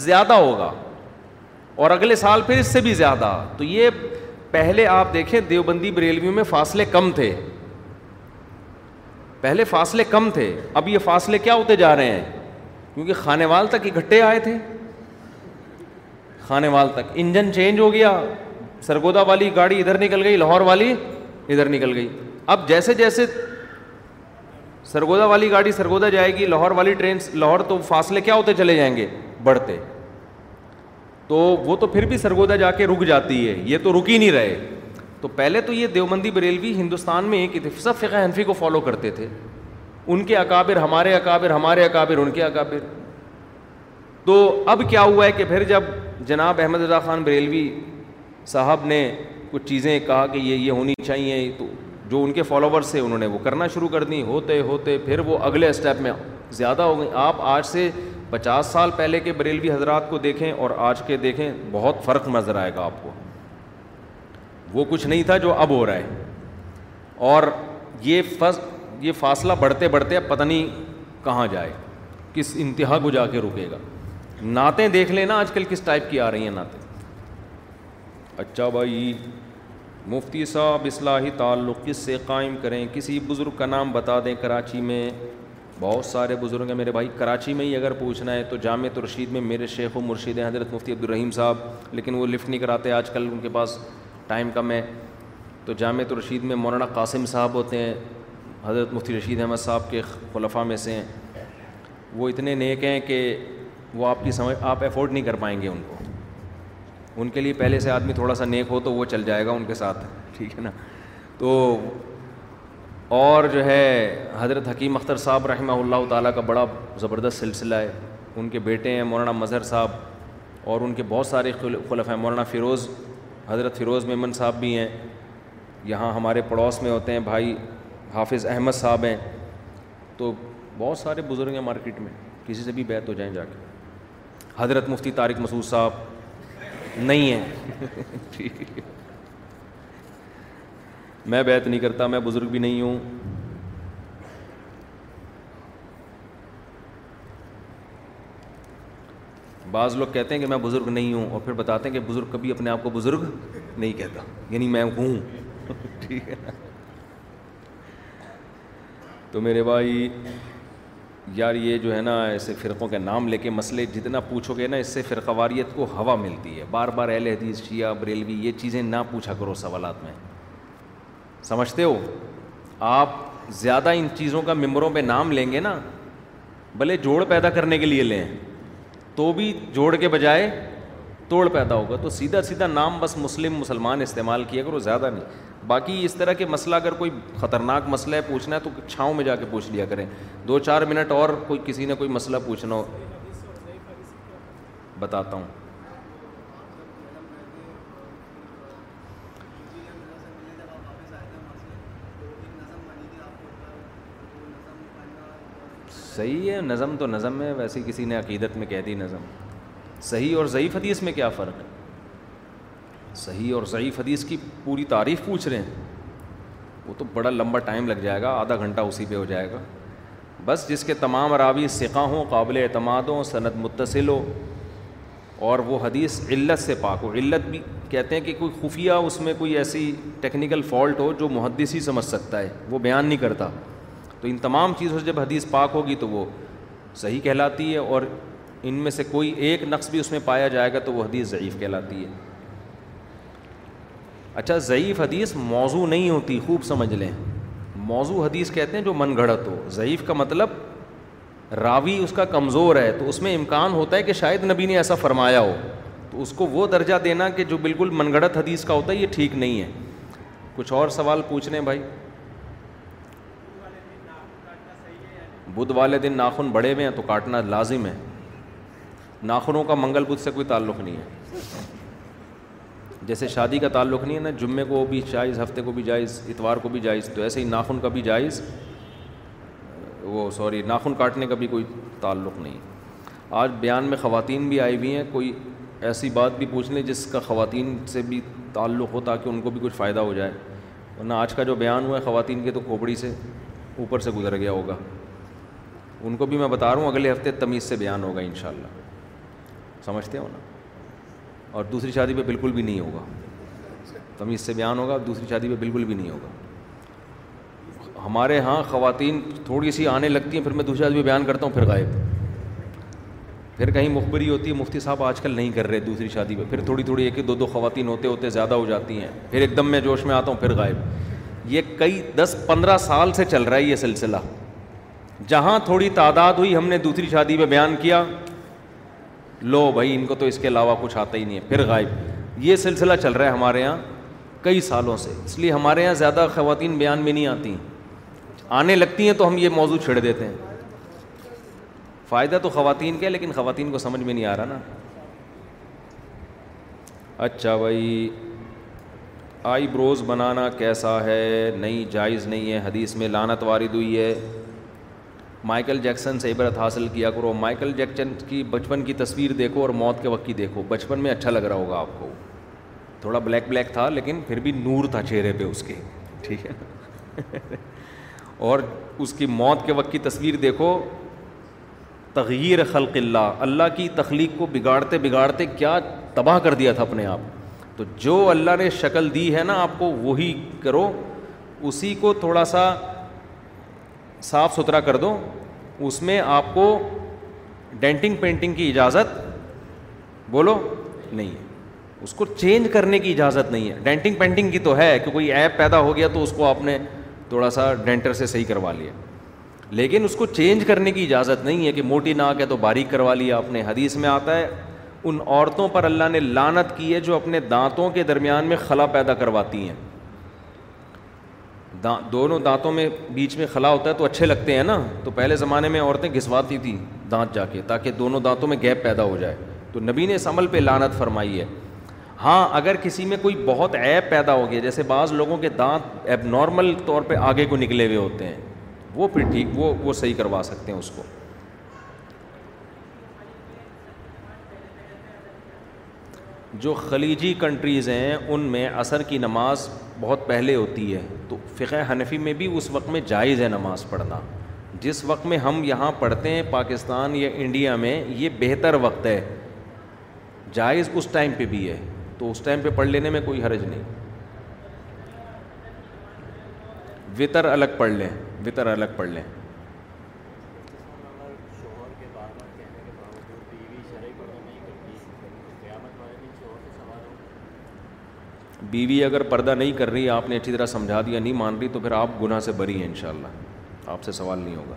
S3: زیادہ ہوگا اور اگلے سال پھر اس سے بھی زیادہ تو یہ پہلے آپ دیکھیں دیوبندی بریلویوں میں فاصلے کم تھے پہلے فاصلے کم تھے اب یہ فاصلے کیا ہوتے جا رہے ہیں کیونکہ خانے وال تک اکٹھے آئے تھے خانے وال تک انجن چینج ہو گیا سرگودا والی گاڑی ادھر نکل گئی لاہور والی ادھر نکل گئی اب جیسے جیسے سرگودا والی گاڑی سرگودا جائے گی لاہور والی ٹرین لاہور تو فاصلے کیا ہوتے چلے جائیں گے بڑھتے تو وہ تو پھر بھی سرگودا جا کے رک جاتی ہے یہ تو رک ہی نہیں رہے تو پہلے تو یہ دیوبندی بریلوی ہندوستان میں ایک سب فقہ حنفی کو فالو کرتے تھے ان کے اکابر ہمارے اکابر ہمارے اکابر ان کے اکابر تو اب کیا ہوا ہے کہ پھر جب جناب احمد رضا خان بریلوی صاحب نے کچھ چیزیں کہا کہ یہ یہ ہونی چاہیے تو جو ان کے فالوورس سے انہوں نے وہ کرنا شروع کر دی ہوتے ہوتے پھر وہ اگلے اسٹیپ میں زیادہ ہو گئی آپ آج سے پچاس سال پہلے کے بریلوی حضرات کو دیکھیں اور آج کے دیکھیں بہت فرق نظر آئے گا آپ کو وہ کچھ نہیں تھا جو اب ہو رہا ہے اور یہ فص یہ فاصلہ بڑھتے بڑھتے اب پتہ نہیں کہاں جائے کس انتہا کو جا کے رکے گا نعتیں دیکھ لیں نا آج کل کس ٹائپ کی آ رہی ہیں نعتیں اچھا بھائی مفتی صاحب اصلاحی تعلق کس سے قائم کریں کسی بزرگ کا نام بتا دیں کراچی میں بہت سارے بزرگ ہیں میرے بھائی کراچی میں ہی اگر پوچھنا ہے تو جامع رشید میں میرے شیخ و مرشید ہیں حضرت مفتی عبدالرحیم صاحب لیکن وہ لفٹ نہیں کراتے آج کل ان کے پاس ٹائم کم ہے تو جامع رشید میں مولانا قاسم صاحب ہوتے ہیں حضرت مفتی رشید احمد صاحب کے خلفہ میں سے ہیں وہ اتنے نیک ہیں کہ وہ آپ کی سمجھ آپ افورڈ نہیں کر پائیں گے ان کو ان کے لیے پہلے سے آدمی تھوڑا سا نیک ہو تو وہ چل جائے گا ان کے ساتھ ٹھیک ہے نا تو اور جو ہے حضرت حکیم اختر صاحب رحمہ اللہ تعالیٰ کا بڑا زبردست سلسلہ ہے ان کے بیٹے ہیں مولانا مظہر صاحب اور ان کے بہت سارے خلف ہیں مولانا فیروز حضرت فیروز میمن صاحب بھی ہیں یہاں ہمارے پڑوس میں ہوتے ہیں بھائی حافظ احمد صاحب ہیں تو بہت سارے بزرگ ہیں مارکیٹ میں کسی سے بھی بیت ہو جائیں جا کے حضرت مفتی طارق مسعود صاحب نہیں ہیں میں بیت نہیں کرتا میں بزرگ بھی نہیں ہوں بعض لوگ کہتے ہیں کہ میں بزرگ نہیں ہوں اور پھر بتاتے ہیں کہ بزرگ کبھی اپنے آپ کو بزرگ نہیں کہتا یعنی میں ہوں ٹھیک ہے تو میرے بھائی یار یہ جو ہے نا ایسے فرقوں کے نام لے کے مسئلے جتنا پوچھو گے نا اس سے فرقہ واریت کو ہوا ملتی ہے بار بار اہل حدیث شیعہ بریلوی یہ چیزیں نہ پوچھا کرو سوالات میں سمجھتے ہو آپ زیادہ ان چیزوں کا ممبروں پہ نام لیں گے نا بھلے جوڑ پیدا کرنے کے لیے لیں تو بھی جوڑ کے بجائے توڑ پیدا ہوگا تو سیدھا سیدھا نام بس مسلم مسلمان استعمال کیا کرو زیادہ نہیں باقی اس طرح کے مسئلہ اگر کوئی خطرناک مسئلہ ہے پوچھنا ہے تو چھاؤں میں جا کے پوچھ لیا کریں دو چار منٹ اور کوئی کسی نے کوئی مسئلہ پوچھنا ہو بتاتا ہوں صحیح ہے نظم تو نظم ہے ویسے کسی نے عقیدت میں کہہ دی نظم صحیح اور ضعیف حدیث میں کیا فرق ہے صحیح اور ضعیف حدیث کی پوری تعریف پوچھ رہے ہیں وہ تو بڑا لمبا ٹائم لگ جائے گا آدھا گھنٹہ اسی پہ ہو جائے گا بس جس کے تمام راوی سکھا ہوں قابل اعتماد ہوں صنعت متصل ہو اور وہ حدیث علت سے پاک ہو علت بھی کہتے ہیں کہ کوئی خفیہ اس میں کوئی ایسی ٹیکنیکل فالٹ ہو جو محدثی سمجھ سکتا ہے وہ بیان نہیں کرتا تو ان تمام چیزوں سے جب حدیث پاک ہوگی تو وہ صحیح کہلاتی ہے اور ان میں سے کوئی ایک نقص بھی اس میں پایا جائے گا تو وہ حدیث ضعیف کہلاتی ہے اچھا ضعیف حدیث موضوع نہیں ہوتی خوب سمجھ لیں موضوع حدیث کہتے ہیں جو من گھڑت ہو ضعیف کا مطلب راوی اس کا کمزور ہے تو اس میں امکان ہوتا ہے کہ شاید نبی نے ایسا فرمایا ہو تو اس کو وہ درجہ دینا کہ جو بالکل من گھڑت حدیث کا ہوتا ہے یہ ٹھیک نہیں ہے کچھ اور سوال پوچھ لیں بھائی بدھ والے دن ناخن بڑے ہوئے ہیں تو کاٹنا لازم ہے ناخنوں کا منگل بدھ سے کوئی تعلق نہیں ہے جیسے شادی کا تعلق نہیں ہے نا جمعے کو بھی جائز ہفتے کو بھی جائز اتوار کو بھی جائز تو ایسے ہی ناخن کا بھی جائز وہ سوری ناخن کاٹنے کا بھی کوئی تعلق نہیں آج بیان میں خواتین بھی آئی ہوئی ہیں کوئی ایسی بات بھی پوچھ لیں جس کا خواتین سے بھی تعلق ہو تاکہ ان کو بھی کچھ فائدہ ہو جائے ورنہ آج کا جو بیان ہوا ہے خواتین کے تو کھوپڑی سے اوپر سے گزر گیا ہوگا ان کو بھی میں بتا رہا ہوں اگلے ہفتے تمیز سے بیان ہوگا ان شاء اللہ سمجھتے ہو نا اور دوسری شادی پہ بالکل بھی نہیں ہوگا تمیز سے بیان ہوگا دوسری شادی پہ بالکل بھی نہیں ہوگا ہمارے یہاں خواتین تھوڑی سی آنے لگتی ہیں پھر میں دوسری شادی پہ بیان کرتا ہوں پھر غائب پھر کہیں مخبری ہوتی ہے مفتی صاحب آج کل نہیں کر رہے دوسری شادی پہ پھر تھوڑی تھوڑی ایک دو دو خواتین ہوتے ہوتے زیادہ ہو جاتی ہیں پھر ایک دم میں جوش میں آتا ہوں پھر غائب یہ کئی دس پندرہ سال سے چل رہا ہے یہ سلسلہ جہاں تھوڑی تعداد ہوئی ہم نے دوسری شادی پہ بیان کیا لو بھائی ان کو تو اس کے علاوہ کچھ آتا ہی نہیں ہے پھر غائب یہ سلسلہ چل رہا ہے ہمارے یہاں کئی سالوں سے اس لیے ہمارے یہاں زیادہ خواتین بیان میں نہیں آتی آنے لگتی ہیں تو ہم یہ موضوع چھڑ دیتے ہیں فائدہ تو خواتین کے لیکن خواتین کو سمجھ میں نہیں آ رہا نا اچھا بھائی آئی بروز بنانا کیسا ہے نہیں جائز نہیں ہے حدیث میں لانت وارد ہوئی ہے مائیکل جیکسن سے عبرت حاصل کیا کرو مائیکل جیکسن کی بچپن کی تصویر دیکھو اور موت کے وقت کی دیکھو بچپن میں اچھا لگ رہا ہوگا آپ کو تھوڑا بلیک بلیک تھا لیکن پھر بھی نور تھا چہرے پہ اس کے ٹھیک ہے اور اس کی موت کے وقت کی تصویر دیکھو تغیر خلق اللہ اللہ کی تخلیق کو بگاڑتے بگاڑتے کیا تباہ کر دیا تھا اپنے آپ تو جو اللہ نے شکل دی ہے نا آپ کو وہی کرو اسی کو تھوڑا سا صاف ستھرا کر دو اس میں آپ کو ڈینٹنگ پینٹنگ کی اجازت بولو نہیں اس کو چینج کرنے کی اجازت نہیں ہے ڈینٹنگ پینٹنگ کی تو ہے کہ کوئی ایپ پیدا ہو گیا تو اس کو آپ نے تھوڑا سا ڈینٹر سے صحیح کروا لیا لیکن اس کو چینج کرنے کی اجازت نہیں ہے کہ موٹی ناک ہے تو باریک کروا لیا نے حدیث میں آتا ہے ان عورتوں پر اللہ نے لانت کی ہے جو اپنے دانتوں کے درمیان میں خلا پیدا کرواتی ہیں دان دونوں دانتوں میں بیچ میں خلا ہوتا ہے تو اچھے لگتے ہیں نا تو پہلے زمانے میں عورتیں گھسواتی تھیں دانت جا کے تاکہ دونوں دانتوں میں گیپ پیدا ہو جائے تو نبی نے اس عمل پہ لانت فرمائی ہے ہاں اگر کسی میں کوئی بہت عیب پیدا ہو گیا جیسے بعض لوگوں کے دانت ایب نارمل طور پہ آگے کو نکلے ہوئے ہوتے ہیں وہ پھر ٹھیک وہ وہ صحیح کروا سکتے ہیں اس کو جو خلیجی کنٹریز ہیں ان میں عصر کی نماز بہت پہلے ہوتی ہے تو فقہ حنفی میں بھی اس وقت میں جائز ہے نماز پڑھنا جس وقت میں ہم یہاں پڑھتے ہیں پاکستان یا انڈیا میں یہ بہتر وقت ہے جائز اس ٹائم پہ بھی ہے تو اس ٹائم پہ پڑھ لینے میں کوئی حرج نہیں وطر الگ پڑھ لیں وطر الگ پڑھ لیں بیوی اگر پردہ نہیں کر رہی آپ نے اچھی طرح سمجھا دیا نہیں مان رہی تو پھر آپ گناہ سے بری ہیں انشاءاللہ شاء آپ سے سوال نہیں ہوگا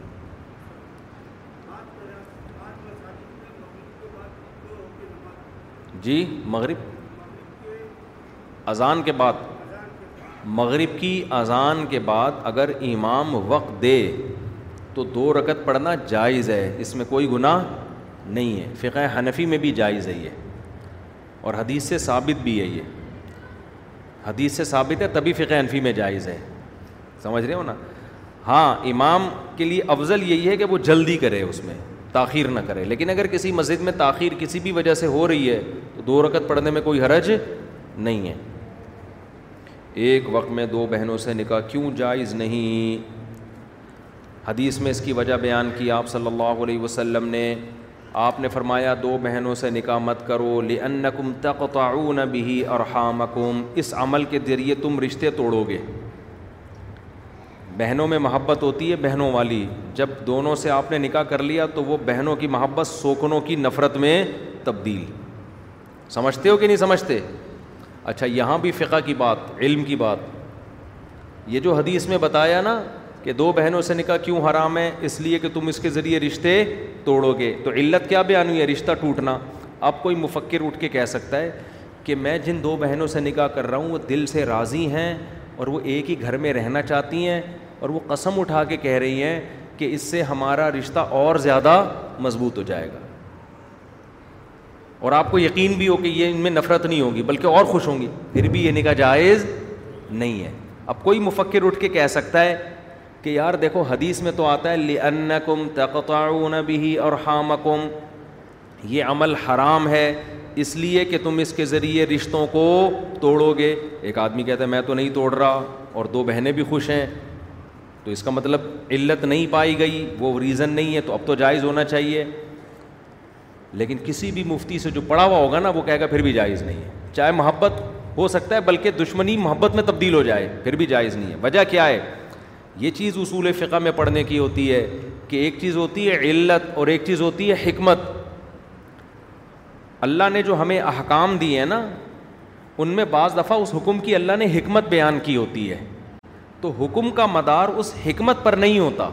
S3: جی مغرب اذان کے بعد مغرب کی اذان کے بعد اگر امام وقت دے تو دو رکت پڑھنا جائز ہے اس میں کوئی گناہ نہیں ہے فقہ حنفی میں بھی جائز ہے یہ اور حدیث سے ثابت بھی ہے یہ حدیث سے ثابت ہے تبھی فقہ انفی میں جائز ہے سمجھ رہے ہو نا ہاں امام کے لیے افضل یہی ہے کہ وہ جلدی کرے اس میں تاخیر نہ کرے لیکن اگر کسی مسجد میں تاخیر کسی بھی وجہ سے ہو رہی ہے تو دو رکت پڑھنے میں کوئی حرج نہیں ہے ایک وقت میں دو بہنوں سے نکاح کیوں جائز نہیں حدیث میں اس کی وجہ بیان کی آپ صلی اللہ علیہ وسلم نے آپ نے فرمایا دو بہنوں سے نکاح مت کرو لے تَقْطَعُونَ بِهِ أَرْحَامَكُمْ اس عمل کے ذریعے تم رشتے توڑو گے بہنوں میں محبت ہوتی ہے بہنوں والی جب دونوں سے آپ نے نکاح کر لیا تو وہ بہنوں کی محبت سوکنوں کی نفرت میں تبدیل سمجھتے ہو کہ نہیں سمجھتے اچھا یہاں بھی فقہ کی بات علم کی بات یہ جو حدیث میں بتایا نا کہ دو بہنوں سے نکاح کیوں حرام ہے اس لیے کہ تم اس کے ذریعے رشتے توڑو گے تو علت کیا بیان ہوئی ہے رشتہ ٹوٹنا اب کوئی مفکر اٹھ کے کہہ سکتا ہے کہ میں جن دو بہنوں سے نکاح کر رہا ہوں وہ دل سے راضی ہیں اور وہ ایک ہی گھر میں رہنا چاہتی ہیں اور وہ قسم اٹھا کے کہہ رہی ہیں کہ اس سے ہمارا رشتہ اور زیادہ مضبوط ہو جائے گا اور آپ کو یقین بھی ہو کہ یہ ان میں نفرت نہیں ہوگی بلکہ اور خوش ہوں گی پھر بھی یہ نکاح جائز نہیں ہے اب کوئی مفکر اٹھ کے کہہ سکتا ہے کہ یار دیکھو حدیث میں تو آتا ہے لن کم تقاون بھی اور یہ عمل حرام ہے اس لیے کہ تم اس کے ذریعے رشتوں کو توڑو گے ایک آدمی کہتا ہے میں تو نہیں توڑ رہا اور دو بہنیں بھی خوش ہیں تو اس کا مطلب علت نہیں پائی گئی وہ ریزن نہیں ہے تو اب تو جائز ہونا چاہیے لیکن کسی بھی مفتی سے جو پڑا ہوا ہوگا نا وہ کہے گا پھر بھی جائز نہیں ہے چاہے محبت ہو سکتا ہے بلکہ دشمنی محبت میں تبدیل ہو جائے پھر بھی جائز نہیں ہے وجہ کیا ہے یہ چیز اصول فقہ میں پڑھنے کی ہوتی ہے کہ ایک چیز ہوتی ہے علت اور ایک چیز ہوتی ہے حکمت اللہ نے جو ہمیں احکام دی ہے نا ان میں بعض دفعہ اس حکم کی اللہ نے حکمت بیان کی ہوتی ہے تو حکم کا مدار اس حکمت پر نہیں ہوتا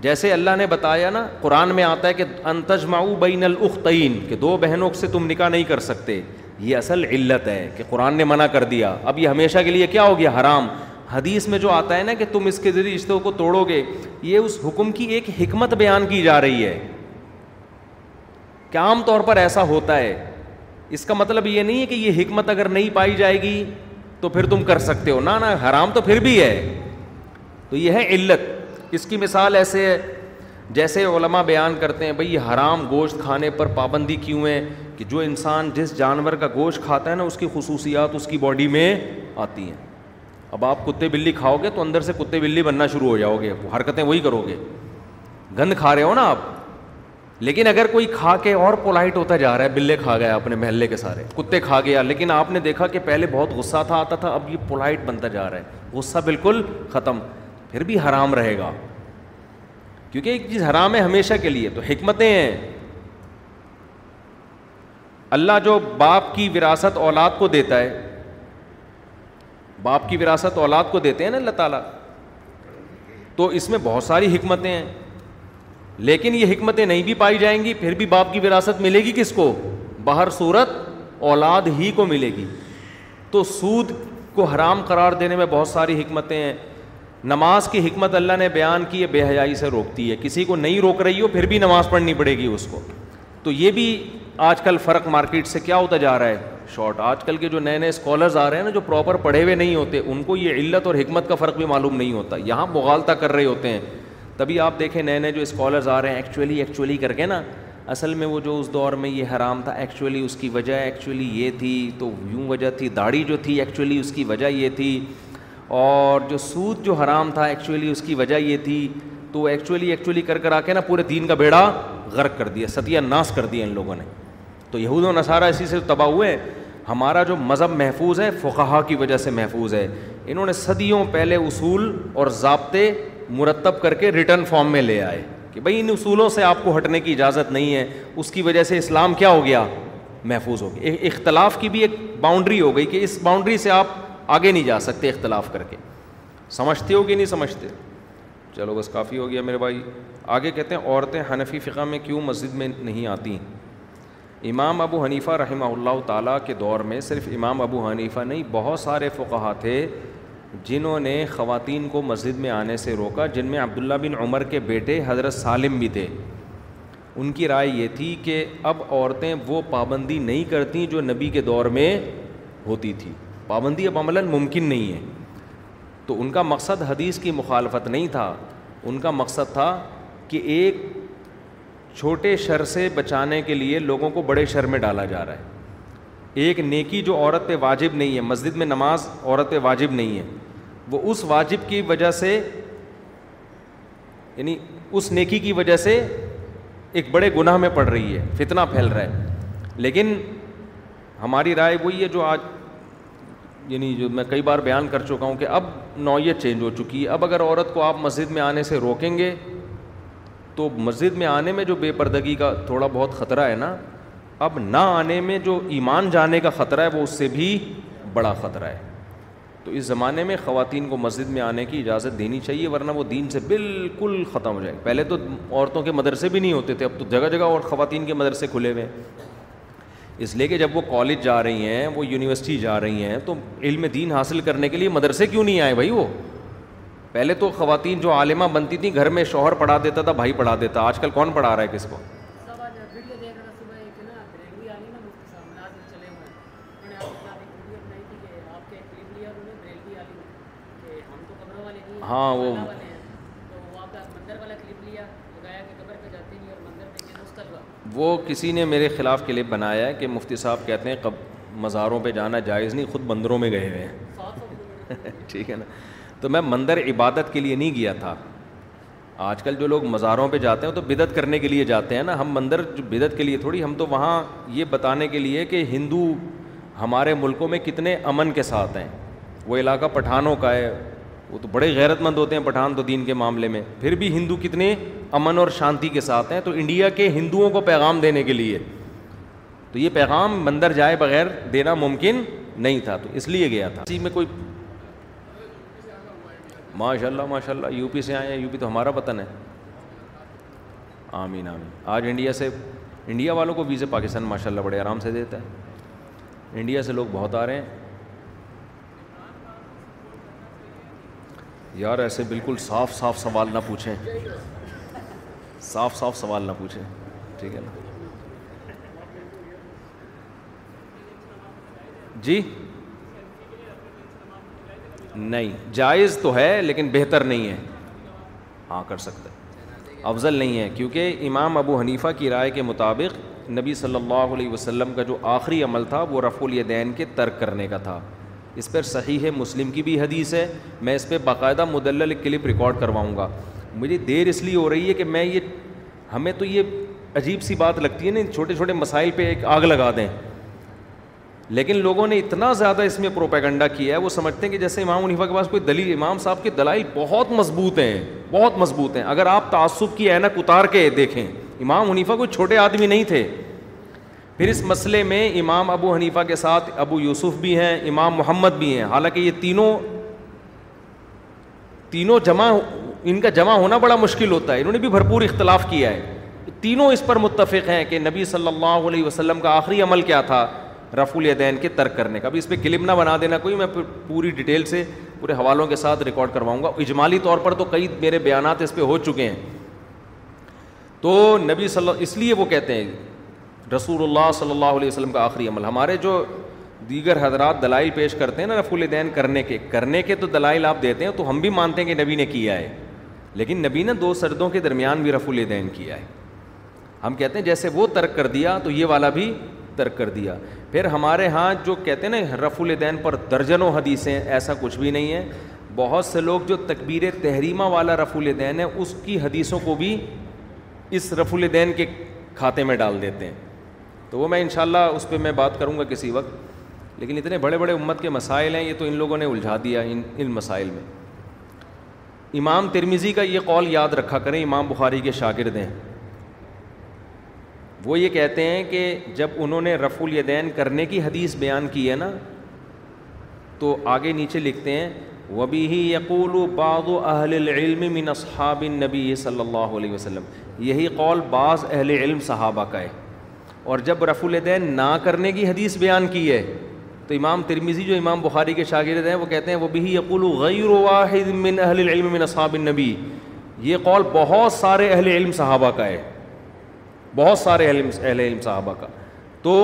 S3: جیسے اللہ نے بتایا نا قرآن میں آتا ہے کہ انتجماؤ بین الوقتعین کہ دو بہنوں سے تم نکاح نہیں کر سکتے یہ اصل علت ہے کہ قرآن نے منع کر دیا اب یہ ہمیشہ کے لیے کیا ہو گیا حرام حدیث میں جو آتا ہے نا کہ تم اس کے ذریعے رشتوں کو توڑو گے یہ اس حکم کی ایک حکمت بیان کی جا رہی ہے کہ عام طور پر ایسا ہوتا ہے اس کا مطلب یہ نہیں ہے کہ یہ حکمت اگر نہیں پائی جائے گی تو پھر تم کر سکتے ہو نہ حرام تو پھر بھی ہے تو یہ ہے علت اس کی مثال ایسے ہے جیسے علماء بیان کرتے ہیں بھائی یہ حرام گوشت کھانے پر پابندی کیوں ہے کہ جو انسان جس جانور کا گوشت کھاتا ہے نا اس کی خصوصیات اس کی باڈی میں آتی ہیں اب آپ کتے بلی کھاؤ گے تو اندر سے کتے بلی بننا شروع ہو جاؤ گے حرکتیں وہی کرو گے گند کھا رہے ہو نا آپ لیکن اگر کوئی کھا کے اور پولائٹ ہوتا جا رہا ہے بلے کھا گیا اپنے محلے کے سارے کتے کھا گیا لیکن آپ نے دیکھا کہ پہلے بہت غصہ تھا آتا تھا اب یہ پولائٹ بنتا جا رہا ہے غصہ بالکل ختم پھر بھی حرام رہے گا کیونکہ ایک چیز حرام ہے ہمیشہ کے لیے تو حکمتیں ہیں اللہ جو باپ کی وراثت اولاد کو دیتا ہے باپ کی وراثت اولاد کو دیتے ہیں نا اللہ تعالیٰ تو اس میں بہت ساری حکمتیں ہیں لیکن یہ حکمتیں نہیں بھی پائی جائیں گی پھر بھی باپ کی وراثت ملے گی کس کو باہر صورت اولاد ہی کو ملے گی تو سود کو حرام قرار دینے میں بہت ساری حکمتیں ہیں نماز کی حکمت اللہ نے بیان کی ہے بے حیائی سے روکتی ہے کسی کو نہیں روک رہی ہو پھر بھی نماز پڑھنی پڑے گی اس کو تو یہ بھی آج کل فرق مارکیٹ سے کیا ہوتا جا رہا ہے شارٹ آج کل کے جو نئے نئے اسکالرز آ رہے ہیں نا جو پراپر پڑھے ہوئے نہیں ہوتے ان کو یہ علت اور حکمت کا فرق بھی معلوم نہیں ہوتا یہاں بغالتا کر رہے ہوتے ہیں تبھی آپ دیکھیں نئے نئے جو اسکالرز آ رہے ہیں ایکچولی ایکچولی کر کے نا اصل میں وہ جو اس دور میں یہ حرام تھا ایکچولی اس کی وجہ ایکچولی یہ تھی تو یوں وجہ تھی داڑھی جو تھی ایکچولی اس کی وجہ یہ تھی اور جو سود جو حرام تھا ایکچولی اس کی وجہ یہ تھی تو ایکچولی ایکچولی کر کر آ کے نا پورے دین کا بیڑا غرق کر دیا ستیہ ناس کر دیا ان لوگوں نے تو یہود و نصارہ اسی سے تباہ ہوئے ہمارا جو مذہب محفوظ ہے فقہا کی وجہ سے محفوظ ہے انہوں نے صدیوں پہلے اصول اور ضابطے مرتب کر کے ریٹرن فارم میں لے آئے کہ بھائی ان اصولوں سے آپ کو ہٹنے کی اجازت نہیں ہے اس کی وجہ سے اسلام کیا ہو گیا محفوظ ہو گیا اختلاف کی بھی ایک باؤنڈری ہو گئی کہ اس باؤنڈری سے آپ آگے نہیں جا سکتے اختلاف کر کے سمجھتے ہو کہ نہیں سمجھتے چلو بس کافی ہو گیا میرے بھائی آگے کہتے ہیں عورتیں حنفی فقہ میں کیوں مسجد میں نہیں آتیں امام ابو حنیفہ رحمہ اللہ تعالیٰ کے دور میں صرف امام ابو حنیفہ نہیں بہت سارے فقہ تھے جنہوں نے خواتین کو مسجد میں آنے سے روکا جن میں عبداللہ بن عمر کے بیٹے حضرت سالم بھی تھے ان کی رائے یہ تھی کہ اب عورتیں وہ پابندی نہیں کرتیں جو نبی کے دور میں ہوتی تھی پابندی اب عملاً ممکن نہیں ہے تو ان کا مقصد حدیث کی مخالفت نہیں تھا ان کا مقصد تھا کہ ایک چھوٹے شر سے بچانے کے لیے لوگوں کو بڑے شر میں ڈالا جا رہا ہے ایک نیکی جو عورت پہ واجب نہیں ہے مسجد میں نماز عورت پہ واجب نہیں ہے وہ اس واجب کی وجہ سے یعنی اس نیکی کی وجہ سے ایک بڑے گناہ میں پڑ رہی ہے فتنہ پھیل رہا ہے لیکن ہماری رائے وہی ہے جو آج یعنی جو میں کئی بار بیان کر چکا ہوں کہ اب نوعیت چینج ہو چکی ہے اب اگر عورت کو آپ مسجد میں آنے سے روکیں گے تو مسجد میں آنے میں جو بے پردگی کا تھوڑا بہت خطرہ ہے نا اب نہ آنے میں جو ایمان جانے کا خطرہ ہے وہ اس سے بھی بڑا خطرہ ہے تو اس زمانے میں خواتین کو مسجد میں آنے کی اجازت دینی چاہیے ورنہ وہ دین سے بالکل ختم ہو جائے پہلے تو عورتوں کے مدرسے بھی نہیں ہوتے تھے اب تو جگہ جگہ اور خواتین کے مدرسے کھلے ہوئے ہیں اس لیے کہ جب وہ کالج جا رہی ہیں وہ یونیورسٹی جا رہی ہیں تو علم دین حاصل کرنے کے لیے مدرسے کیوں نہیں آئے بھائی وہ پہلے تو خواتین جو عالمہ بنتی تھیں گھر میں شوہر پڑھا دیتا تھا بھائی پڑھا دیتا آج کل کون پڑھا رہا ہے کس کو ہاں وہ وہ کسی نے میرے خلاف کلپ بنایا ہے کہ مفتی صاحب کہتے ہیں مزاروں پہ جانا جائز نہیں خود بندروں میں گئے ہوئے ہیں ٹھیک ہے نا تو میں مندر عبادت کے لیے نہیں گیا تھا آج کل جو لوگ مزاروں پہ جاتے ہیں تو بدعت کرنے کے لیے جاتے ہیں نا ہم مندر جو بدعت کے لیے تھوڑی ہم تو وہاں یہ بتانے کے لیے کہ ہندو ہمارے ملکوں میں کتنے امن کے ساتھ ہیں وہ علاقہ پٹھانوں کا ہے وہ تو بڑے غیرت مند ہوتے ہیں پٹھان تو دین کے معاملے میں پھر بھی ہندو کتنے امن اور شانتی کے ساتھ ہیں تو انڈیا کے ہندوؤں کو پیغام دینے کے لیے تو یہ پیغام مندر جائے بغیر دینا ممکن نہیں تھا تو اس لیے گیا تھا اسی میں کوئی ماشاء اللہ ماشاء اللہ یو پی سے آئے ہیں یو پی تو ہمارا وطن ہے آمین آمین آج انڈیا سے انڈیا والوں کو ویزے پاکستان ماشاء اللہ بڑے آرام سے دیتا ہے انڈیا سے لوگ بہت آ رہے ہیں یار ایسے بالکل صاف صاف سوال نہ پوچھیں صاف صاف سوال نہ پوچھیں ٹھیک ہے نا جی نہیں جائز تو ہے لیکن بہتر نہیں ہے ہاں کر سکتا ہے افضل نہیں ہے کیونکہ امام ابو حنیفہ کی رائے کے مطابق نبی صلی اللہ علیہ وسلم کا جو آخری عمل تھا وہ رف الیدین کے ترک کرنے کا تھا اس پر صحیح ہے مسلم کی بھی حدیث ہے میں اس پہ باقاعدہ مدلل کلپ ریکارڈ کرواؤں گا مجھے دیر اس لیے ہو رہی ہے کہ میں یہ ہمیں تو یہ عجیب سی بات لگتی ہے نا چھوٹے چھوٹے مسائل پہ ایک آگ لگا دیں لیکن لوگوں نے اتنا زیادہ اس میں پروپیگنڈا کیا ہے وہ سمجھتے ہیں کہ جیسے امام عنیفہ کے پاس کوئی دلی امام صاحب کے دلائل بہت مضبوط ہیں بہت مضبوط ہیں اگر آپ تعصب کی اینک اتار کے دیکھیں امام حنیفہ کوئی چھوٹے آدمی نہیں تھے پھر اس مسئلے میں امام ابو حنیفہ کے ساتھ ابو یوسف بھی ہیں امام محمد بھی ہیں حالانکہ یہ تینوں تینوں جمع ان کا جمع ہونا بڑا مشکل ہوتا ہے انہوں نے بھی بھرپور اختلاف کیا ہے تینوں اس پر متفق ہیں کہ نبی صلی اللہ علیہ وسلم کا آخری عمل کیا تھا رف الدین کے ترک کرنے کا بھی اس پہ کلپ نہ بنا دینا کوئی میں پوری ڈیٹیل سے پورے حوالوں کے ساتھ ریکارڈ کرواؤں گا اجمالی طور پر تو کئی میرے بیانات اس پہ ہو چکے ہیں تو نبی صلی اللہ اس لیے وہ کہتے ہیں رسول اللہ صلی اللہ علیہ وسلم کا آخری عمل ہمارے جو دیگر حضرات دلائل پیش کرتے ہیں نا رف الدین کرنے کے کرنے کے تو دلائل آپ دیتے ہیں تو ہم بھی مانتے ہیں کہ نبی نے کیا ہے لیکن نبی نے دو سردوں کے درمیان بھی رف الدین کیا ہے ہم کہتے ہیں جیسے وہ ترک کر دیا تو یہ والا بھی ترک کر دیا پھر ہمارے ہاں جو کہتے ہیں نا رف الدین پر درجنوں حدیثیں ایسا کچھ بھی نہیں ہے بہت سے لوگ جو تقبیر تحریمہ والا رف الدین ہے اس کی حدیثوں کو بھی اس رف الدین کے کھاتے میں ڈال دیتے ہیں تو وہ میں انشاءاللہ اس پہ میں بات کروں گا کسی وقت لیکن اتنے بڑے بڑے امت کے مسائل ہیں یہ تو ان لوگوں نے الجھا دیا ان ان مسائل میں امام ترمیزی کا یہ قول یاد رکھا کریں امام بخاری کے شاگرد ہیں وہ یہ کہتے ہیں کہ جب انہوں نے رف الدین کرنے کی حدیث بیان کی ہے نا تو آگے نیچے لکھتے ہیں وبی ہی یقول و بعض و اہل علم اصحاب نبی صلی اللہ علیہ وسلم یہی قول بعض اہل علم صحابہ کا ہے اور جب رف الدین نہ کرنے کی حدیث بیان کی ہے تو امام ترمیزی جو امام بخاری کے شاگرد ہیں وہ کہتے ہیں وہ بھی یقول و غیر واحد من اہل علم اصحاب نبی یہ قول بہت سارے اہل علم صحابہ کا ہے بہت سارے اہل علم صحابہ کا تو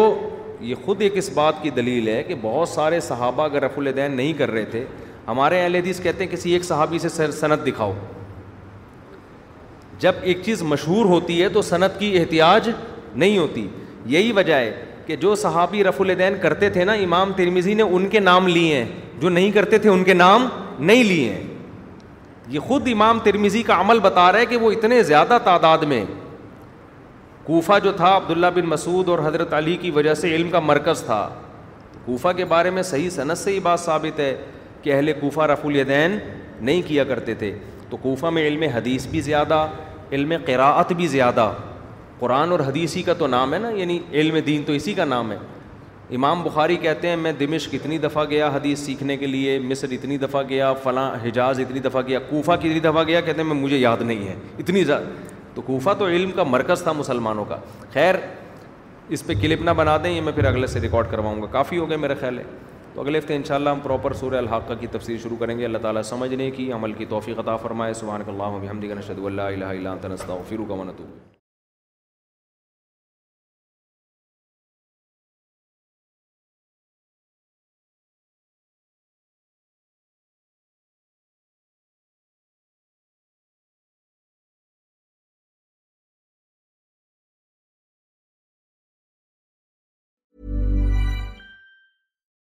S3: یہ خود ایک اس بات کی دلیل ہے کہ بہت سارے صحابہ اگر رف الدین نہیں کر رہے تھے ہمارے اہل حدیث کہتے ہیں کسی ایک صحابی سے صنعت دکھاؤ جب ایک چیز مشہور ہوتی ہے تو صنعت کی احتیاج نہیں ہوتی یہی وجہ ہے کہ جو صحابی رف الدین کرتے تھے نا امام ترمیزی نے ان کے نام لیے ہیں جو نہیں کرتے تھے ان کے نام نہیں لیے ہیں یہ خود امام ترمیزی کا عمل بتا رہا ہے کہ وہ اتنے زیادہ تعداد میں کوفہ جو تھا عبداللہ بن مسعود اور حضرت علی کی وجہ سے علم کا مرکز تھا کوفہ کے بارے میں صحیح صنعت سے یہ بات ثابت ہے کہ اہل کوفہ رف الیدین نہیں کیا کرتے تھے تو کوفہ میں علم حدیث بھی زیادہ علم قراعت بھی زیادہ قرآن اور حدیثی کا تو نام ہے نا یعنی علم دین تو اسی کا نام ہے امام بخاری کہتے ہیں میں دمش کتنی دفعہ گیا حدیث سیکھنے کے لیے مصر اتنی دفعہ گیا فلاں حجاز اتنی دفعہ گیا کوفہ کتنی دفعہ گیا کہتے ہیں میں مجھے یاد نہیں ہے اتنی زیادہ تو کوفہ تو علم کا مرکز تھا مسلمانوں کا خیر اس پہ کلپ نہ بنا دیں یہ میں پھر اگلے سے ریکارڈ کرواؤں گا کافی ہو گئے میرا خیال ہے تو اگلے ہفتے انشاءاللہ ہم پراپر سورہ الحاقہ کی تفسیر شروع کریں گے اللہ تعالیٰ سمجھنے کی عمل کی توفیق عطا فرمائے سبحانک الہ نشد اللہ نستغفرک و نتوب الیک